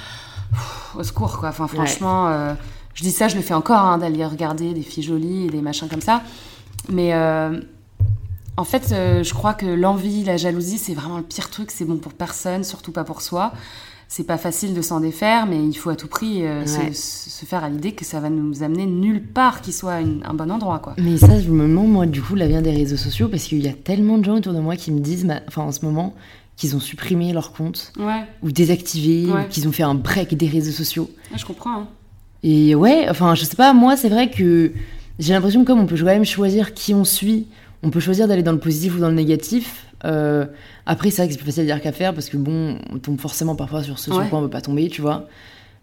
S2: Pff, au secours, quoi. Enfin, franchement, euh, je dis ça, je le fais encore, hein, d'aller regarder des filles jolies et des machins comme ça. Mais euh, en fait, euh, je crois que l'envie, la jalousie, c'est vraiment le pire truc. C'est bon pour personne, surtout pas pour soi. C'est pas facile de s'en défaire, mais il faut à tout prix euh, se-
S1: Ouais.
S2: se, se faire à l'idée que ça va nous amener nulle part qui soit une- un bon endroit, quoi.
S1: Mais ça, je me demande, moi, du coup, la vient des réseaux sociaux, parce qu'il y a tellement de gens autour de moi qui me disent, enfin, en ce moment, qu'ils ont supprimé leur compte,
S2: Ouais,
S1: ou désactivé,
S2: Ouais.
S1: ou qu'ils ont fait un break des réseaux sociaux.
S2: ouais, je comprends. hein.
S1: Et ouais, enfin, je sais pas, moi, c'est vrai que j'ai l'impression que comme on peut quand même choisir qui on suit, on peut choisir d'aller dans le positif ou dans le négatif. Euh, après, c'est vrai que c'est plus facile à dire qu'à faire, parce que bon, on tombe forcément parfois sur ce
S2: Ouais.
S1: sur quoi on veut pas tomber, tu vois.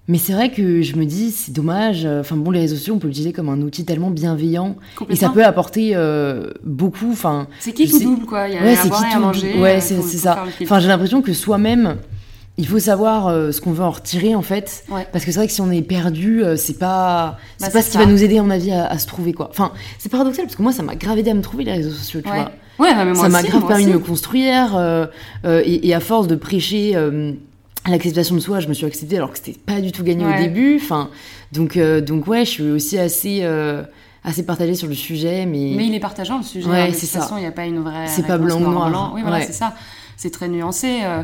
S1: Mais c'est vrai que je me dis, c'est dommage. euh, Enfin bon, les réseaux sociaux, on peut l'utiliser comme un outil tellement bienveillant. Et ça peut apporter euh, beaucoup. Enfin,
S2: C'est qui tout
S1: sais-
S2: double, quoi? Il y a
S1: ouais,
S2: à
S1: c'est qui
S2: et à
S1: tout-
S2: manger.
S1: Ouais,
S2: euh,
S1: c'est ça. Enfin, j'ai l'impression que soi-même, il faut savoir euh, ce qu'on veut en retirer en fait.
S2: Ouais.
S1: Parce que c'est vrai que si on est perdu, euh, c'est pas, c'est
S2: Bah,
S1: pas ce qui va nous aider, à mon avis, à, à se trouver quoi. Enfin, c'est paradoxal parce que moi, ça m'a grave aidé à me trouver les réseaux sociaux, tu
S2: Ouais.
S1: vois.
S2: Ouais, mais moi
S1: ça m'a grave permis de me construire euh, et, et à force de prêcher l'acceptation de soi, je me suis acceptée alors que c'était pas du tout gagné au début. Enfin, donc euh, donc ouais, je suis aussi assez euh, assez partagée sur le sujet, mais,
S2: Mais il est partageant le sujet.
S1: Ouais,
S2: hein, de toute
S1: ça.
S2: façon, il n'y a pas une vraie.
S1: C'est pas blanc ou
S2: noir blanc. Oui, voilà,
S1: Ouais.
S2: c'est ça. C'est très nuancé. euh,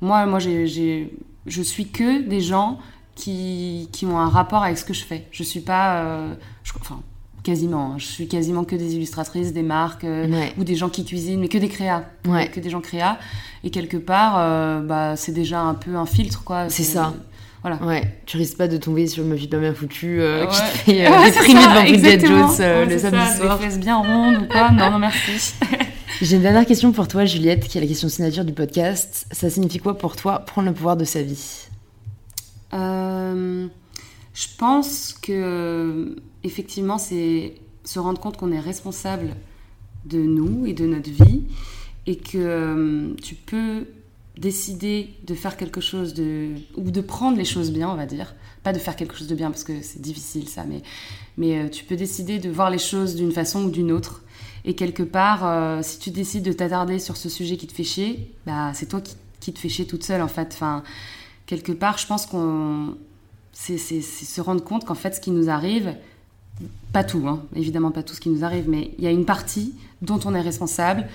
S2: moi, moi, j'ai, j'ai- je suis que des gens qui, qui ont un rapport avec ce que je fais. Je suis pas, euh, je- enfin, quasiment. hein, je suis quasiment que des illustratrices, des marques euh,
S1: Ouais.
S2: ou des gens qui cuisinent, mais que des créas.
S1: Ouais.
S2: Que des gens créas. Et quelque part, euh, bah, c'est déjà un peu un filtre, quoi.
S1: C'est ça.
S2: Voilà.
S1: Ouais, tu risques pas de tomber sur une meuf hyper bien foutue euh, qui te
S2: Ouais.
S1: fait euh,
S2: Ouais,
S1: déprimer devant Bridget. Jones euh,
S2: Ouais,
S1: le samedi
S2: ça,
S1: soir.
S2: Fesses bien rondes ou quoi Non, non, merci.
S1: J'ai une dernière question pour toi, Juliette, qui est la question signature du podcast. Ça signifie quoi pour toi prendre le pouvoir de sa vie?
S2: Euh, je pense que effectivement, c'est se rendre compte qu'on est responsable de nous et de notre vie et que euh, tu peux décider de faire quelque chose de ou de prendre les choses bien, on va dire, pas de faire quelque chose de bien parce que c'est difficile ça, mais mais euh, tu peux décider de voir les choses d'une façon ou d'une autre. Et quelque part, euh, si tu décides de t'attarder sur ce sujet qui te fait chier, bah c'est toi qui, te fais chier toute seule en fait. Enfin, quelque part, je pense qu'on c'est se rendre compte qu'en fait, ce qui nous arrive, pas tout, hein, évidemment pas tout ce qui nous arrive, mais il y a une partie dont on est responsable,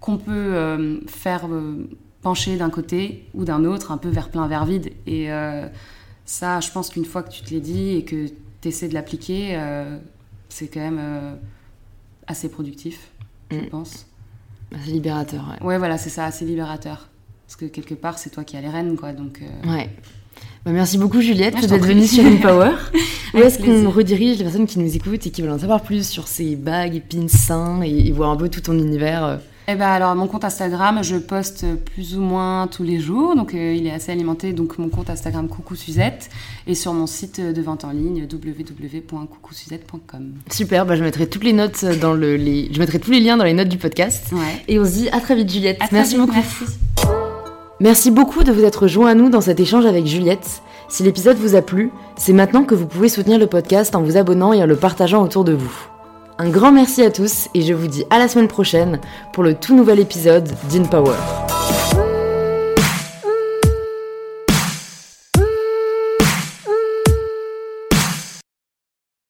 S2: qu'on peut euh, faire euh, pencher d'un côté ou d'un autre, un peu vers plein, vers vide. Et euh, ça, je pense qu'une fois que tu te l'es dit et que tu essaies de l'appliquer, c'est quand même assez productif, je
S1: Mm.
S2: pense.
S1: C'est libérateur, ouais.
S2: Ouais, voilà, c'est ça, assez libérateur. Parce que quelque part, c'est toi qui as les rênes, quoi. Donc,
S1: Ouais. Bah, merci beaucoup Juliette d'être venue sur InPower. Où est-ce qu'on redirige les personnes qui nous écoutent et qui veulent en savoir plus sur ces bagues et pins sains et, et voir un peu tout ton univers euh,
S2: Eh ben alors mon compte Instagram, je poste plus ou moins tous les jours, donc euh, il est assez alimenté. Donc mon compte Instagram Coucou Suzette et sur mon site de vente en ligne www.coucousuzette.com.
S1: Super, bah, je mettrai toutes les notes dans le, les... je mettrai tous les liens dans les notes du podcast.
S2: Ouais.
S1: Et on se dit à très vite Juliette.
S2: À très
S1: merci
S2: vite,
S1: beaucoup.
S2: Merci.
S1: Merci beaucoup de vous être joint à nous dans cet échange avec Juliette. Si l'épisode vous a plu, c'est maintenant que vous pouvez soutenir le podcast en vous abonnant et en le partageant autour de vous. Un grand merci à tous et je vous dis à la semaine prochaine pour le tout nouvel épisode d'InPower.